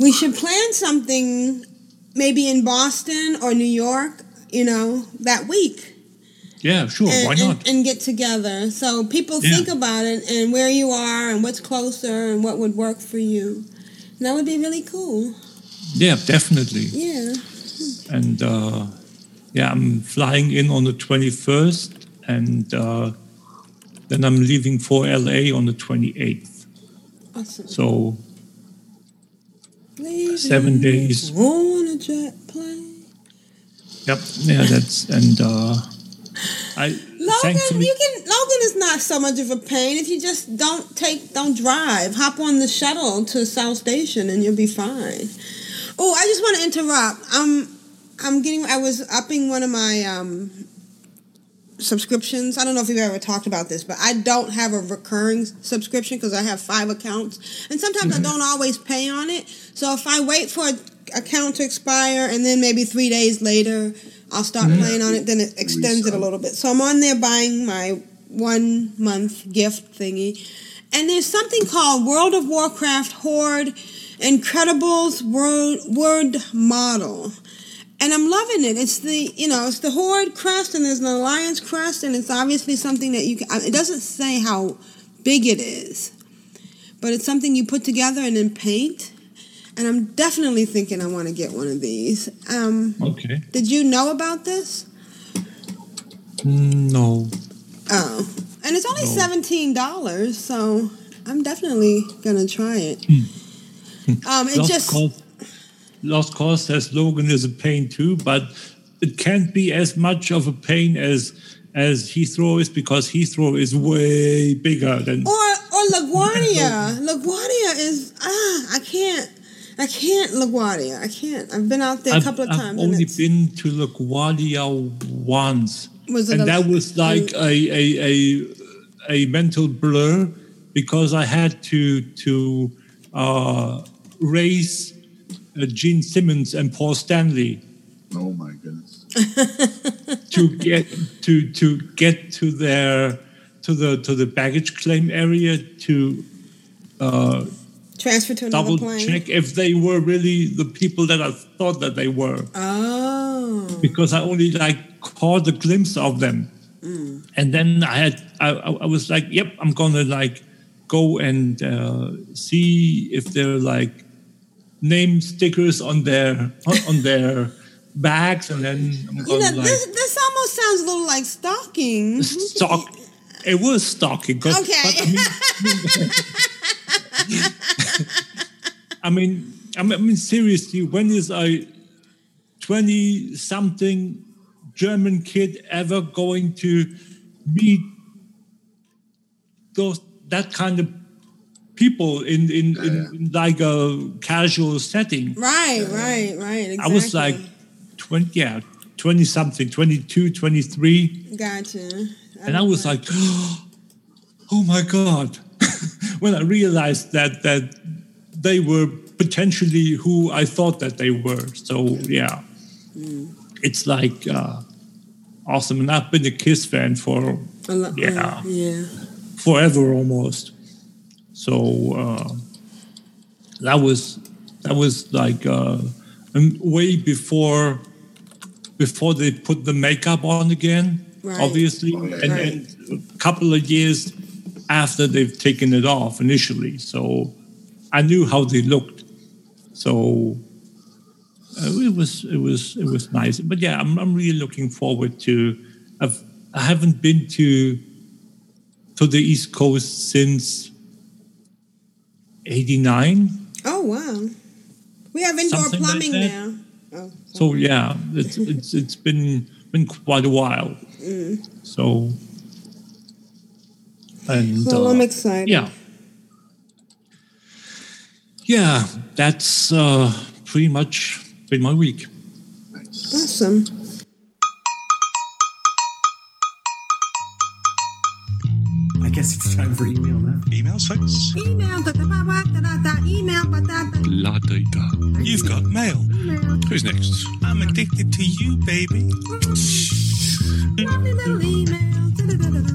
B: We should plan something maybe in Boston or New York, you know, that week.
A: Yeah, sure.
B: and,
A: why not?
B: And, get together. So people
A: Yeah.
B: think about it and where you are and what's closer and what would work for you. And that would be really cool.
A: Yeah, definitely.
B: Yeah.
A: And uh, yeah, I'm flying in on the 21st, and uh, then I'm leaving for LA on the 28th.
B: Awesome.
A: So seven days.
B: On a jet plane.
A: Yep. Yeah, that's and uh, I
B: Logan, you can. Logan is not so much of a pain if you just don't take, don't drive. Hop on the shuttle to South Station and you'll be fine. Oh, I just want to interrupt. Um, I'm getting. I was upping one of my um subscriptions. I don't know if you've ever talked about this, but I don't have a recurring subscription because I have five accounts, and sometimes
A: Mm-hmm.
B: I don't always pay on it. So if I wait for an account to expire and then maybe three days later I'll start
A: Mm-hmm.
B: playing on it, then it extends it a little bit. So I'm on there buying my one month gift thingy, and there's something called World of Warcraft Horde IncrediBuilds World Word Model and I'm loving it. It's the you know it's the Horde crest and there's an Alliance crest and it's obviously something that you can. It doesn't say how big it is, but it's something you put together and then paint. And I'm definitely thinking I want to get one of these. Um,
A: Okay.
B: did you know about this?
A: Mm, No.
B: Oh, and it's only
A: No.
B: seventeen dollars, so I'm definitely gonna try it. Um, it just
A: Cause, Lost Cause says Logan is a pain too, but it can't be as much of a pain as as Heathrow is because Heathrow is way bigger than.
B: or or LaGuardia. LaGuardia is ah, I can't, I can't LaGuardia. I can't. I've been out there a
A: I've,
B: couple of
A: I've
B: times. and
A: only been to LaGuardia once,
B: Was it
A: and
B: a-
A: that was like a, a a a mental blur because I had to to uh, raise uh, Gene Simmons and Paul Stanley
C: Oh my goodness.
A: to get to to get to their to the to the baggage claim area to uh,
B: transfer to another
A: double
B: plane.
A: check if they were really the people that I thought that they were
B: Oh,
A: because I only like caught a glimpse of them
B: Mm.
A: and then I had I, I I was like yep I'm gonna like go and uh, see if they're like name stickers on their on their bags and then I'm
B: you know
A: like
B: this, this almost sounds a little like stalking.
A: stalk. It was stalking.
B: Okay.
A: but I mean, I mean, I mean, I mean, seriously, when is a twenty-something German kid ever going to meet those that kind of people in in, in, in like a casual setting?
B: Right, right, right. Exactly.
A: I was like twenty, yeah, twenty something, 22, 23.
B: gotcha.
A: and I was like, "Oh my god!" when I realized that that they were potentially who I thought that they were. So yeah, it's like uh, awesome. And I've been a Kiss fan for
B: A lo-
A: yeah
B: uh, yeah.
A: forever almost. So uh, that was that was like uh, way before before they put the makeup on again.
B: Right.
A: Obviously,
B: yeah.
A: and then a couple of years after they've taken it off initially. So I knew how they looked. So uh, it was it was it was nice. But yeah, I'm I'm really looking forward to. I've I haven't been to to the East Coast since '89.
B: Oh wow. We have indoor
A: Something
B: plumbing
A: that.
B: now. Oh.
A: So yeah, it's it's it's been been quite a while.
B: Mm.
A: So and
B: Well,
A: uh,
B: I'm excited.
A: Yeah, yeah, that's uh, pretty much been my week.
B: Awesome.
G: Guess it's time for email now.
H: Emails, folks?
B: Email, da, da, ba, ba, da, da, da, email, ba, da, da.
H: La data. You've got mail. Who's next? I'm addicted to you, baby.
B: Lovely little email. da, da, da, da, da.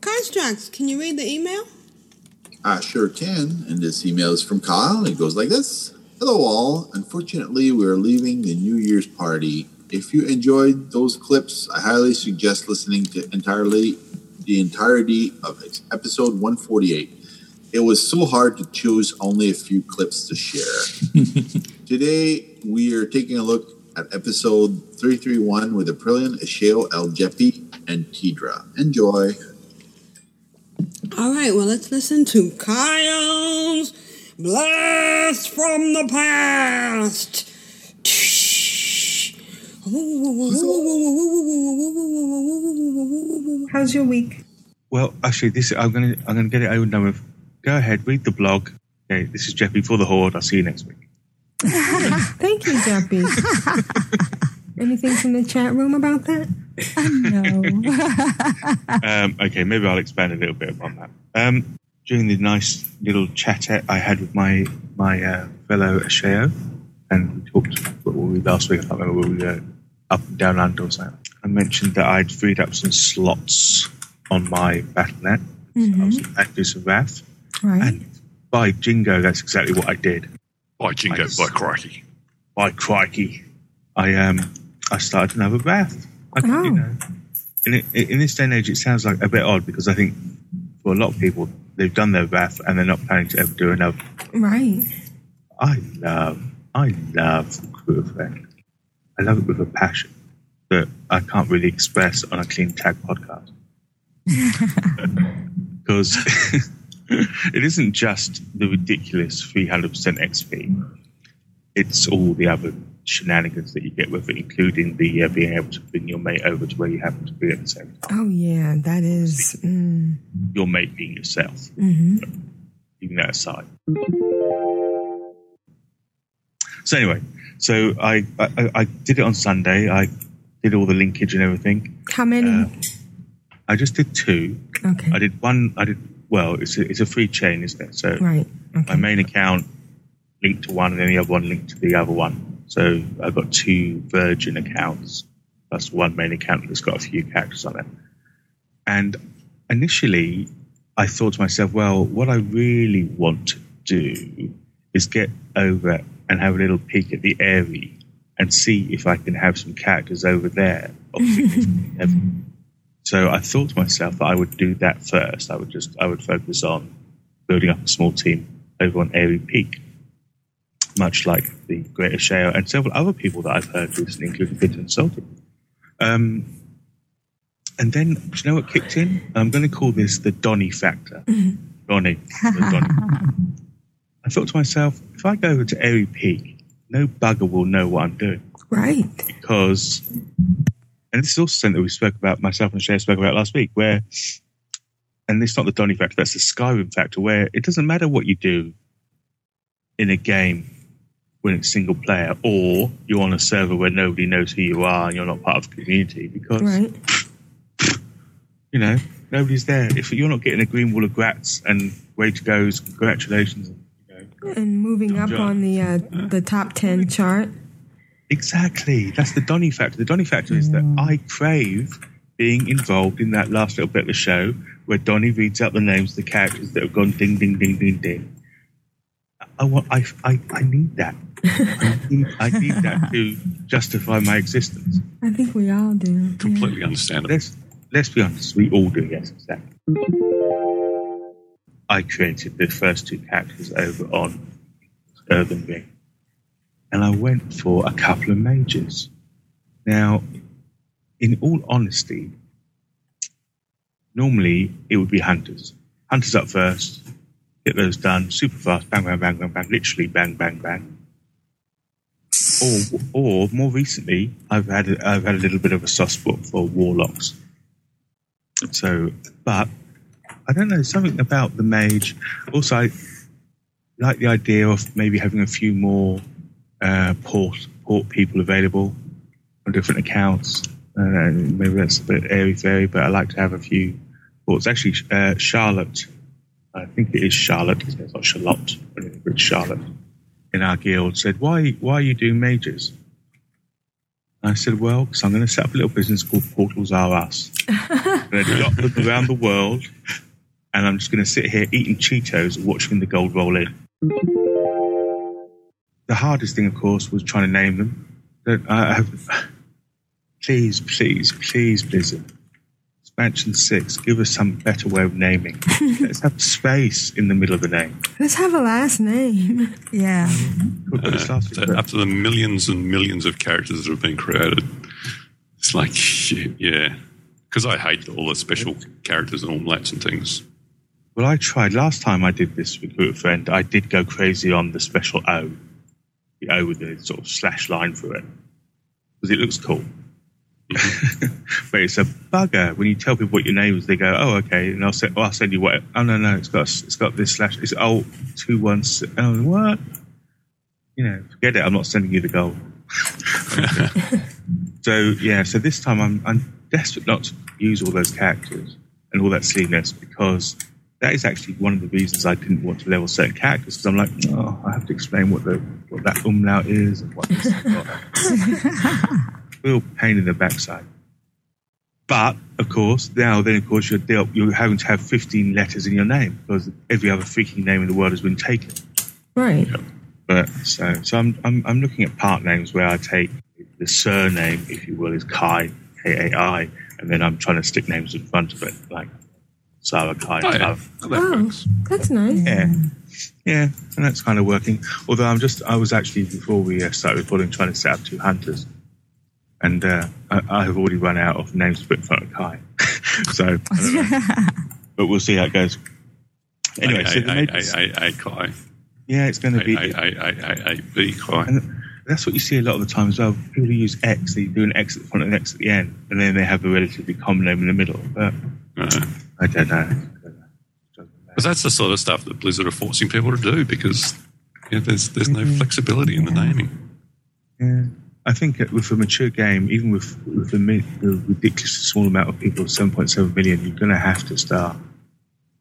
B: Constraxx, can you read the email?
C: I sure can. And this email is from Kyle. It goes like this Hello, all. Unfortunately, we're leaving the New Year's party. If you enjoyed those clips, I highly suggest listening to entirely the entirety of ex- episode 148. It was so hard to choose only a few clips to share. Today, we are taking a look at episode 331 with Aprillian, Asheo, El Jeppy, and Tidra. Enjoy.
B: All right, well, let's listen to Kyle's Blast from the Past.
E: How's your week?
I: Well, actually, this I'm gonna I'm gonna get it over and done with. Go ahead, read the blog. Okay, this is Jeppy for the Horde. I'll see you next week.
B: Thank you, Jeppy. Anything from the chat room about that?
I: um, okay, maybe I'll expand a little bit upon that. Um, during the nice little chat I had with my my uh, fellow Asheo, and we talked about what were we last week. I can't remember where we were up and down under or something. I mentioned that I'd freed up some slots on my BattleNet. I was
B: Mhm.
I: about to do some Wrath.
B: Right.
I: And by jingo, that's exactly what I did.
J: By jingo, by crikey.
I: By crikey. I um I started another Wrath. I,
B: Oh.
I: you know, in, in this day and age, it sounds like a bit odd because I think for a lot of people, they've done their Wrath and they're not planning to ever do another.
B: Right.
I: I love, I love Crew Effect. I love it with a passion that I can't really express on a Clean Tag podcast. Because it isn't just the ridiculous 300% XP, it's all the other shenanigans that you get with it, including the uh, being able to bring your mate over to where you happen to be at the same time.
B: Oh yeah, that is. Mm,
I: Your mate being yourself,
B: hmm
I: leaving that aside. So anyway, so I, I I did it on Sunday. I did all the linkage and everything.
B: How many?
I: Uh, I just did two.
B: Okay.
I: I did one. I did well. It's a, it's a free chain, isn't it? So
B: right.
I: my main account linked to one, and then the other one linked to the other one. So I've got two Virgin accounts That's plus one main account that's got a few characters on it. And initially, I thought to myself, well, what I really want to do is get over and have a little peek at the Airy and see if I can have some characters over there. of significant level. So I thought to myself that I would do that first. I would just I would focus on building up a small team over on Aerie Peak, much like the Greater Shale and several other people that I've heard recently, including Peter and Salty. Um, and then, do you know what kicked in? I'm going to call this the Donny factor. Donny. Donny. I thought to myself, if I go over to Aerie Peak, no bugger will know what I'm doing
B: Right.
I: because, and this is also something that we spoke about, myself and Shay spoke about last week, where, and it's not the Donny factor, that's the Skyrim factor, where it doesn't matter what you do in a game when it's single player, or you're on a server where nobody knows who you are and you're not part of the community because,
B: Right.
I: you know, nobody's there. If you're not getting a green wall of grats and way to goes, congratulations.
B: And moving up on the uh, the top ten chart.
I: Exactly. That's the Donny factor. The Donny factor is that I crave being involved in that last little bit of the show where Donny reads out the names of the characters that have gone ding, ding, ding, ding, ding. I want. I. I, I need that. I need, I need that to justify my existence.
B: I think we all do.
J: Completely understandable.
I: Let's let's be honest. We all do. Yes, exactly. I created the first two characters over on Earthen Ring, and I went for a couple of majors. Now, in all honesty, normally it would be hunters. Hunters up first, get those done super fast, bang, bang, bang, bang, bang, literally bang, bang, bang. Or, or more recently, I've had a, I've had a little bit of a soft spot for warlocks. So, but I don't know something about the mage. Also, I like the idea of maybe having a few more uh, port port people available on different accounts. Uh, maybe that's a bit airy fairy, but I like to have a few ports. Actually, uh, Charlotte, I think it is Charlotte. It's not Charlotte, but it's Charlotte. In our guild, said, "Why why are you doing mages?" I said, "Well, because I'm going to set up a little business called Portals Are Us. I'm going to them around the world." And I'm just going to sit here eating Cheetos and watching the gold roll in. The hardest thing, of course, was trying to name them. That I have, please, please, please, Blizzard, expansion six, give us some better way of naming. Let's have space in the middle of the name.
B: Let's have a last name.
K: Yeah.
I: Could put
J: Uh, after, after the millions and millions of characters that have been created, it's like, shit, yeah. Because I hate all the special characters and all that and things.
I: Well, I tried last time I did this recruit a friend. I did go crazy on the special O, the O with the sort of slash line through it, because it looks cool. but it's a bugger when you tell people what your name is. They go, "Oh, okay," and I'll say, oh, "I'll send you what." Oh no, no, it's got it's got this slash. It's oh two one six. Oh what? You know, forget it. I'm not sending you the gold. so yeah, so this time I'm I'm desperate not to use all those characters and all that silliness because that is actually one of the reasons I didn't want to level certain characters because I'm like, oh, I have to explain what the what that umlaut is and what this and what that. Real pain in the backside. But of course, now then of course you're dealt, you're having to have 15 letters in your name because every other freaking name in the world has been taken.
B: Right.
I: But so so I'm I'm, I'm looking at part names where I take the surname, if you will, is Kai K A I, and then I'm trying to stick names in front of it like Sarah Kai.
J: Oh, yeah.
I: Sarah.
B: Oh, that's nice.
I: Yeah. Yeah, and that's kind of working. Although I'm just, I was actually, before we uh, started recording, trying to set up two hunters. And uh, I, I have already run out of names to put in front of Kai. so, I don't know. but we'll see how it goes. Anyway,
J: I,
I: so the
J: I,
I: maybe-
J: I, I, I cry.
I: yeah, it's going to be.
J: I, I, I, I, I be cry.
I: And that's what you see a lot of the time as well. People who use X, they do an X at the front and an X at the end, and then they have a relatively common name in the middle. But
J: Uh,
I: I don't know.
J: But that's the sort of stuff that Blizzard are forcing people to do because you know, there's there's no mm-hmm. flexibility in the naming.
I: Yeah. I think with a mature game, even with, with the, mi- the ridiculously small amount of people, 7.7 million, you're going to have to start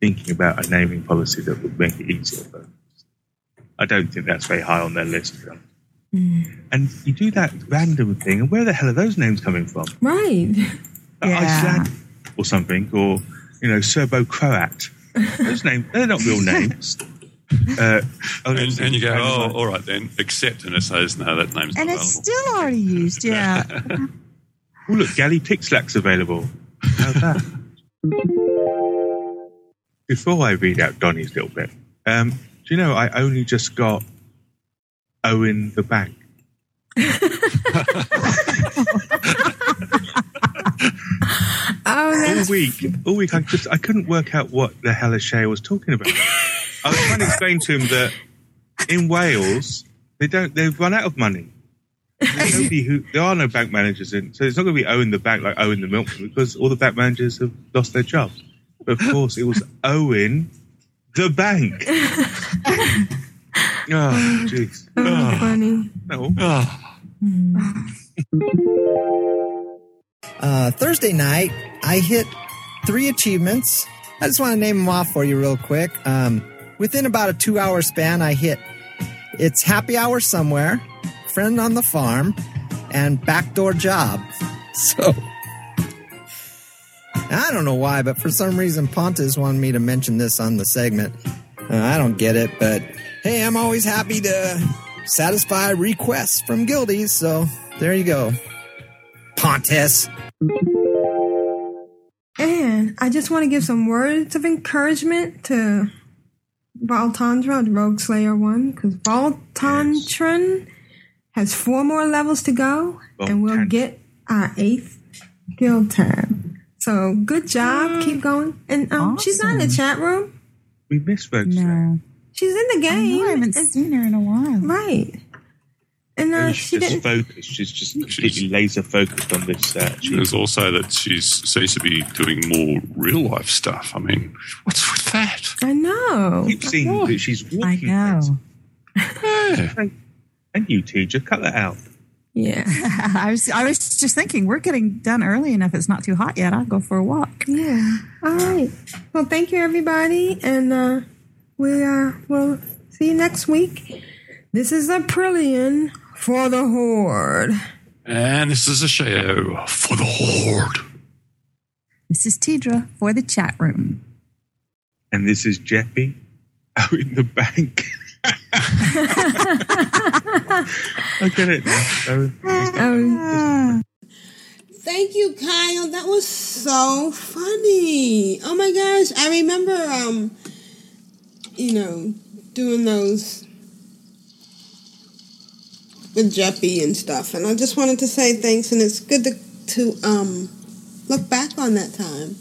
I: thinking about a naming policy that would make it easier. But I don't think that's very high on their list. to be honest. Mm. And you do that random thing, and where the hell are those names coming from?
B: Right.
I: Iceland or something, or you know, Serbo Croat. Those names, they're not real names. Uh, oh,
J: And, and you go, oh, all right then, accept, and it says, no, that name's not
K: And it's
J: available.
K: still already used, yeah.
I: Oh, look, Galley Pixlack's available. How's that? Before I read out Donny's little bit, um, do you know I only just got Owen the Bank?
B: Oh,
I: all week, all week, I just I couldn't work out what the hell Shay was talking about. I was trying to explain to him that in Wales they don't they've run out of money. There's nobody who there are no bank managers in, so it's not going to be Owen the bank like Owen the milkman because all the bank managers have lost their jobs. But of course, it was Owen the bank. Oh, jeez.
B: oh, ah. funny.
I: No. Ah. Hmm.
L: Uh, Thursday night, I hit three achievements. I just want to name them off for you real quick. Um, within about a two hour span, I hit It's Happy Hour Somewhere, Friend on the Farm, and Backdoor Job. So, I don't know why, but for some reason, Pontus wanted me to mention this on the segment. Uh, I don't get it, but hey, I'm always happy to satisfy requests from guildies, so there you go. Pontus.
B: And I just want to give some words of encouragement to Valtandra, the Rogueslayer one, because Valtandran has four more levels to go, and we'll get our eighth guild tab. So good job, keep going. And um, she's not in the chat room;
I: We missed folks.
K: No.
B: she's in the game.
K: I haven't seen her in a while.
B: Right. And uh,
I: Maybe
B: she
I: she's just
B: didn't.
I: focused. She's just completely laser focused on this. Uh,
J: There's also that she seems to be doing more real life stuff. I mean, what's with that?
B: I know.
I: keep seeing that she's walking.
K: I know.
I: And you, teacher, cut that out.
B: Yeah.
K: I was I was just thinking we're getting done early enough. It's not too hot yet. I'll go for a walk.
B: Yeah. All right. Well, thank you, everybody, and uh, we uh, will see you next week. This is Aprillian for the Horde.
J: And this is a show for the Horde.
K: This is Tidra for the chat room.
I: And this is Jeppy out in the bank. I get it now. So-
B: Um, Thank you, Kyle. That was so funny. Oh my gosh. I remember um you know, doing those with Jeppy and stuff. And I just wanted to say thanks and it's good to to um look back on that time.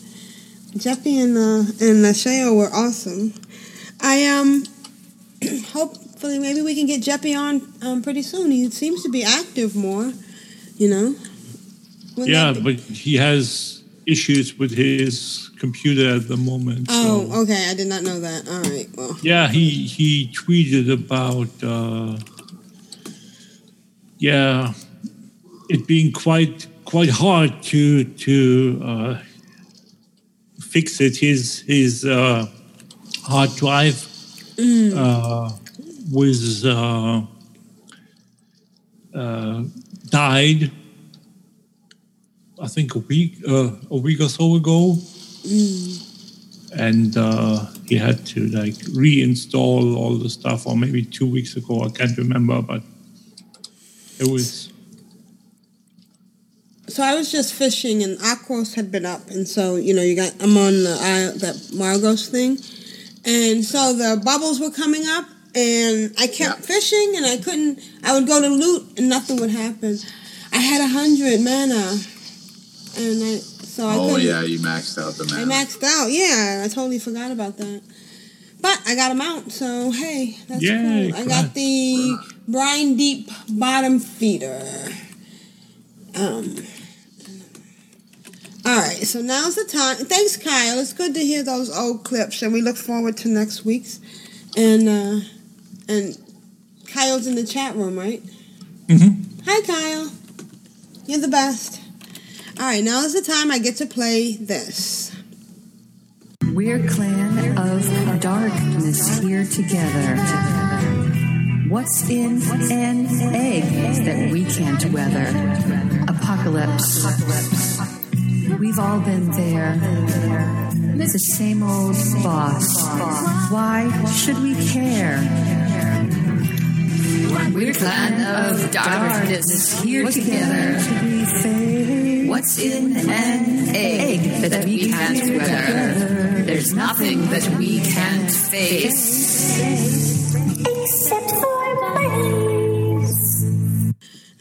B: Jeppy and uh and Lasheo were awesome. I um hopefully maybe we can get Jeppy on um pretty soon. He seems to be active more, you know. Wouldn't
A: yeah, but he has issues with his computer at the moment. so-
B: Oh, okay. I did not know that. All right. Well,
A: Yeah, he he tweeted about uh, yeah, it being quite quite hard to to uh, fix it. His his uh, hard drive uh, was uh, uh, died. I think a week uh, a week or so ago and uh, he had to like reinstall all the stuff, or maybe two weeks ago. I can't remember, but it was
B: so I was just fishing, and Aquos had been up, and so you know, you got I'm on the I, that Margoss thing, and so the bubbles were coming up, and I kept fishing, and I couldn't. I would go to loot, and nothing would happen. I had a hundred mana, and I so I
C: oh yeah, you maxed out the mana.
B: I maxed out. Yeah, I totally forgot about that. But I got a mount, so hey, that's
A: Yay,
B: cool. I got the brine deep bottom feeder. Um. All right, so now's the time. Thanks, Kyle. It's good to hear those old clips, and we look forward to next week's. And uh, and Kyle's in the chat room, right?
A: Mm-hmm.
B: Hi, Kyle. You're the best. All right, now is the time I get to play this.
M: We're clan of darkness here together. What's in an egg that we can't weather? Apocalypse. We've all been there. It's the same old boss. Why should we care? We're clan of darkness here together. What's in an egg that we can't weather? There's nothing that we can't face.
B: Except for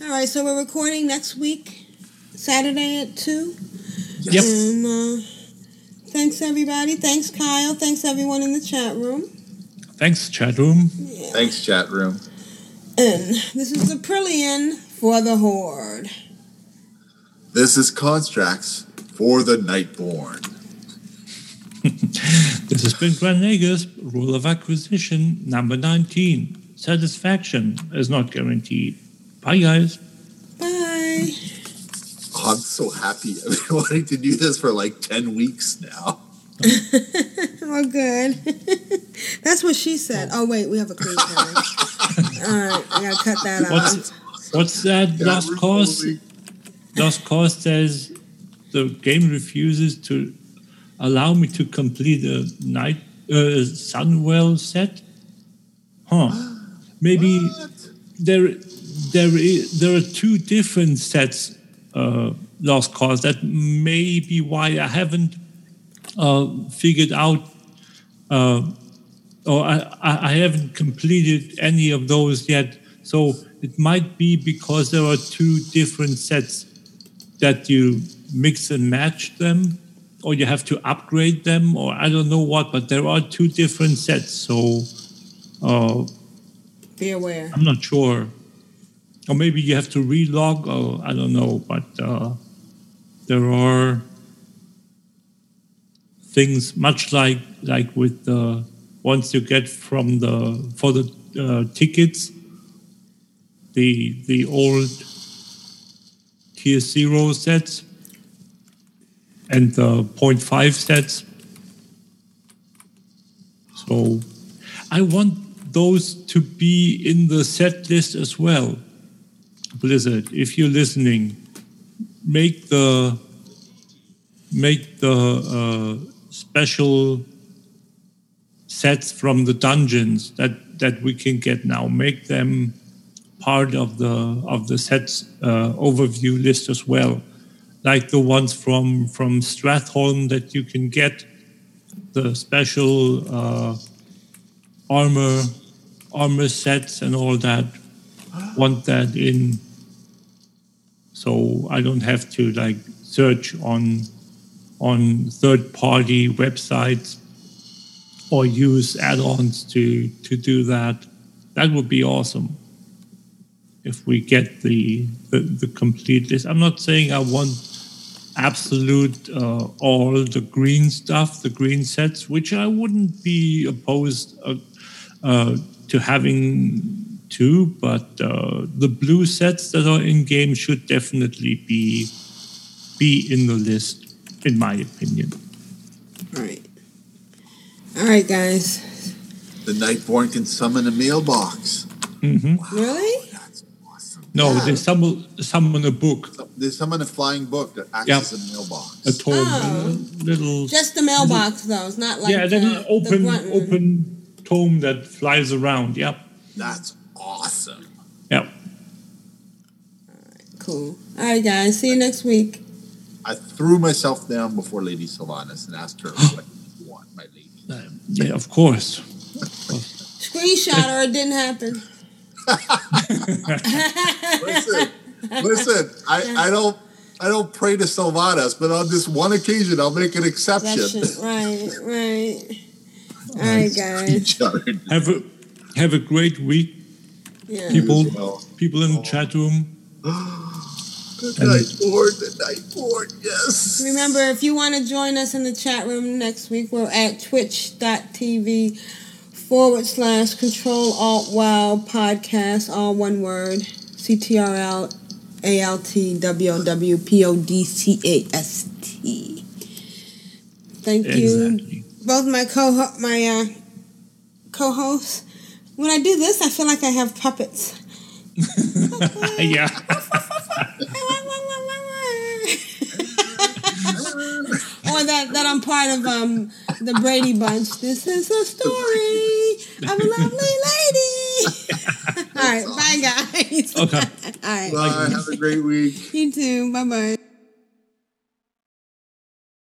B: All right, so we're recording next week, Saturday at 2.
A: Yep.
B: And uh, thanks, everybody. Thanks, Kyle. Thanks, everyone in the chat room.
A: thanks chat room.
C: Thanks, chat room.
B: And this is Aprillian for the Horde.
C: This is Constraxx for the Nightborne.
A: This has been Grand Nagus, rule of acquisition number 19. Satisfaction is not guaranteed. Bye, guys.
B: Bye.
C: Oh, I'm so happy. I've been wanting to do this for like 10 weeks now.
B: oh, good. That's what she said. Oh, wait, we have a clean time. All right, I gotta cut that out.
A: What's what's that? Lost cause. Lost cause says the game refuses to allow me to complete a night uh, Sunwell set. Huh? Maybe there there is, there are two different sets. Uh, Lost cause. That may be why I haven't uh, figured out. Uh, or I, I I haven't completed any of those yet. So it might be because there are two different sets that you mix and match them, or you have to upgrade them, or I don't know what, but there are two different sets. So uh,
B: Be aware.
A: I'm not sure. Or maybe you have to relog, or I don't know, but uh, there are things much like like with the once you get from the for the uh, tickets the the old zero sets and the 0.5 sets. So i want those to be in the set list as well. Blizzard if you're listening make the make the uh, special sets from the dungeons that that we can get now. Make them part of the of the sets uh, overview list as well like the ones from from Stratholme that you can get the special uh, armor armor sets and all that want that in. So I don't have to like search on on third party websites or use add-ons to to do that. That would be awesome if we get the the, the complete list i'm not saying i want absolute uh, all the green stuff, the green sets, which I wouldn't be opposed uh, uh, to having too, but uh, the blue sets that are in game should definitely be be in the list, in my opinion.
B: All right. All right, guys.
C: The Nightborne can summon a mailbox.
A: Mm-hmm.
B: Really?
A: No, they summon summon a book,
C: They summon a flying book that acts
A: Yeah.
C: as a mailbox.
A: a tome,
B: Oh.
A: little
B: Just the mailbox, though. It's not like
A: yeah, then
B: the,
A: an open
B: the
A: open tome that flies around. Yep,
C: That's awesome.
A: yep.
B: Cool. All right, guys. See you next week.
C: I threw myself down before Lady Sylvanas and asked her what you want, my lady.
A: Yeah, of course.
B: Screenshot or it didn't happen.
C: Listen, listen. I, I don't I don't pray to Sylvanas, but on this one occasion, I'll make an exception.
B: That's. Right, right. All right, guys.
A: Have a have a great week,
B: Yeah.
A: people.
C: Well.
A: People in the oh. chat room.
C: Good night board, Good night board, yes.
B: Remember, if you want to join us in the chat room next week, we're at twitch.tv forward slash control alt wow podcast, all one word. CTRL ALT W O W P O D C A S T. Thank you, both my co my uh, co-hosts. When I do this, I feel like I have puppets.
A: yeah.
B: or that, that I'm part of um the Brady Bunch. This is a story of a lovely lady. All right, bye guys.
A: Okay.
B: All right.
C: Bye. Have a great week.
B: You too. Bye bye.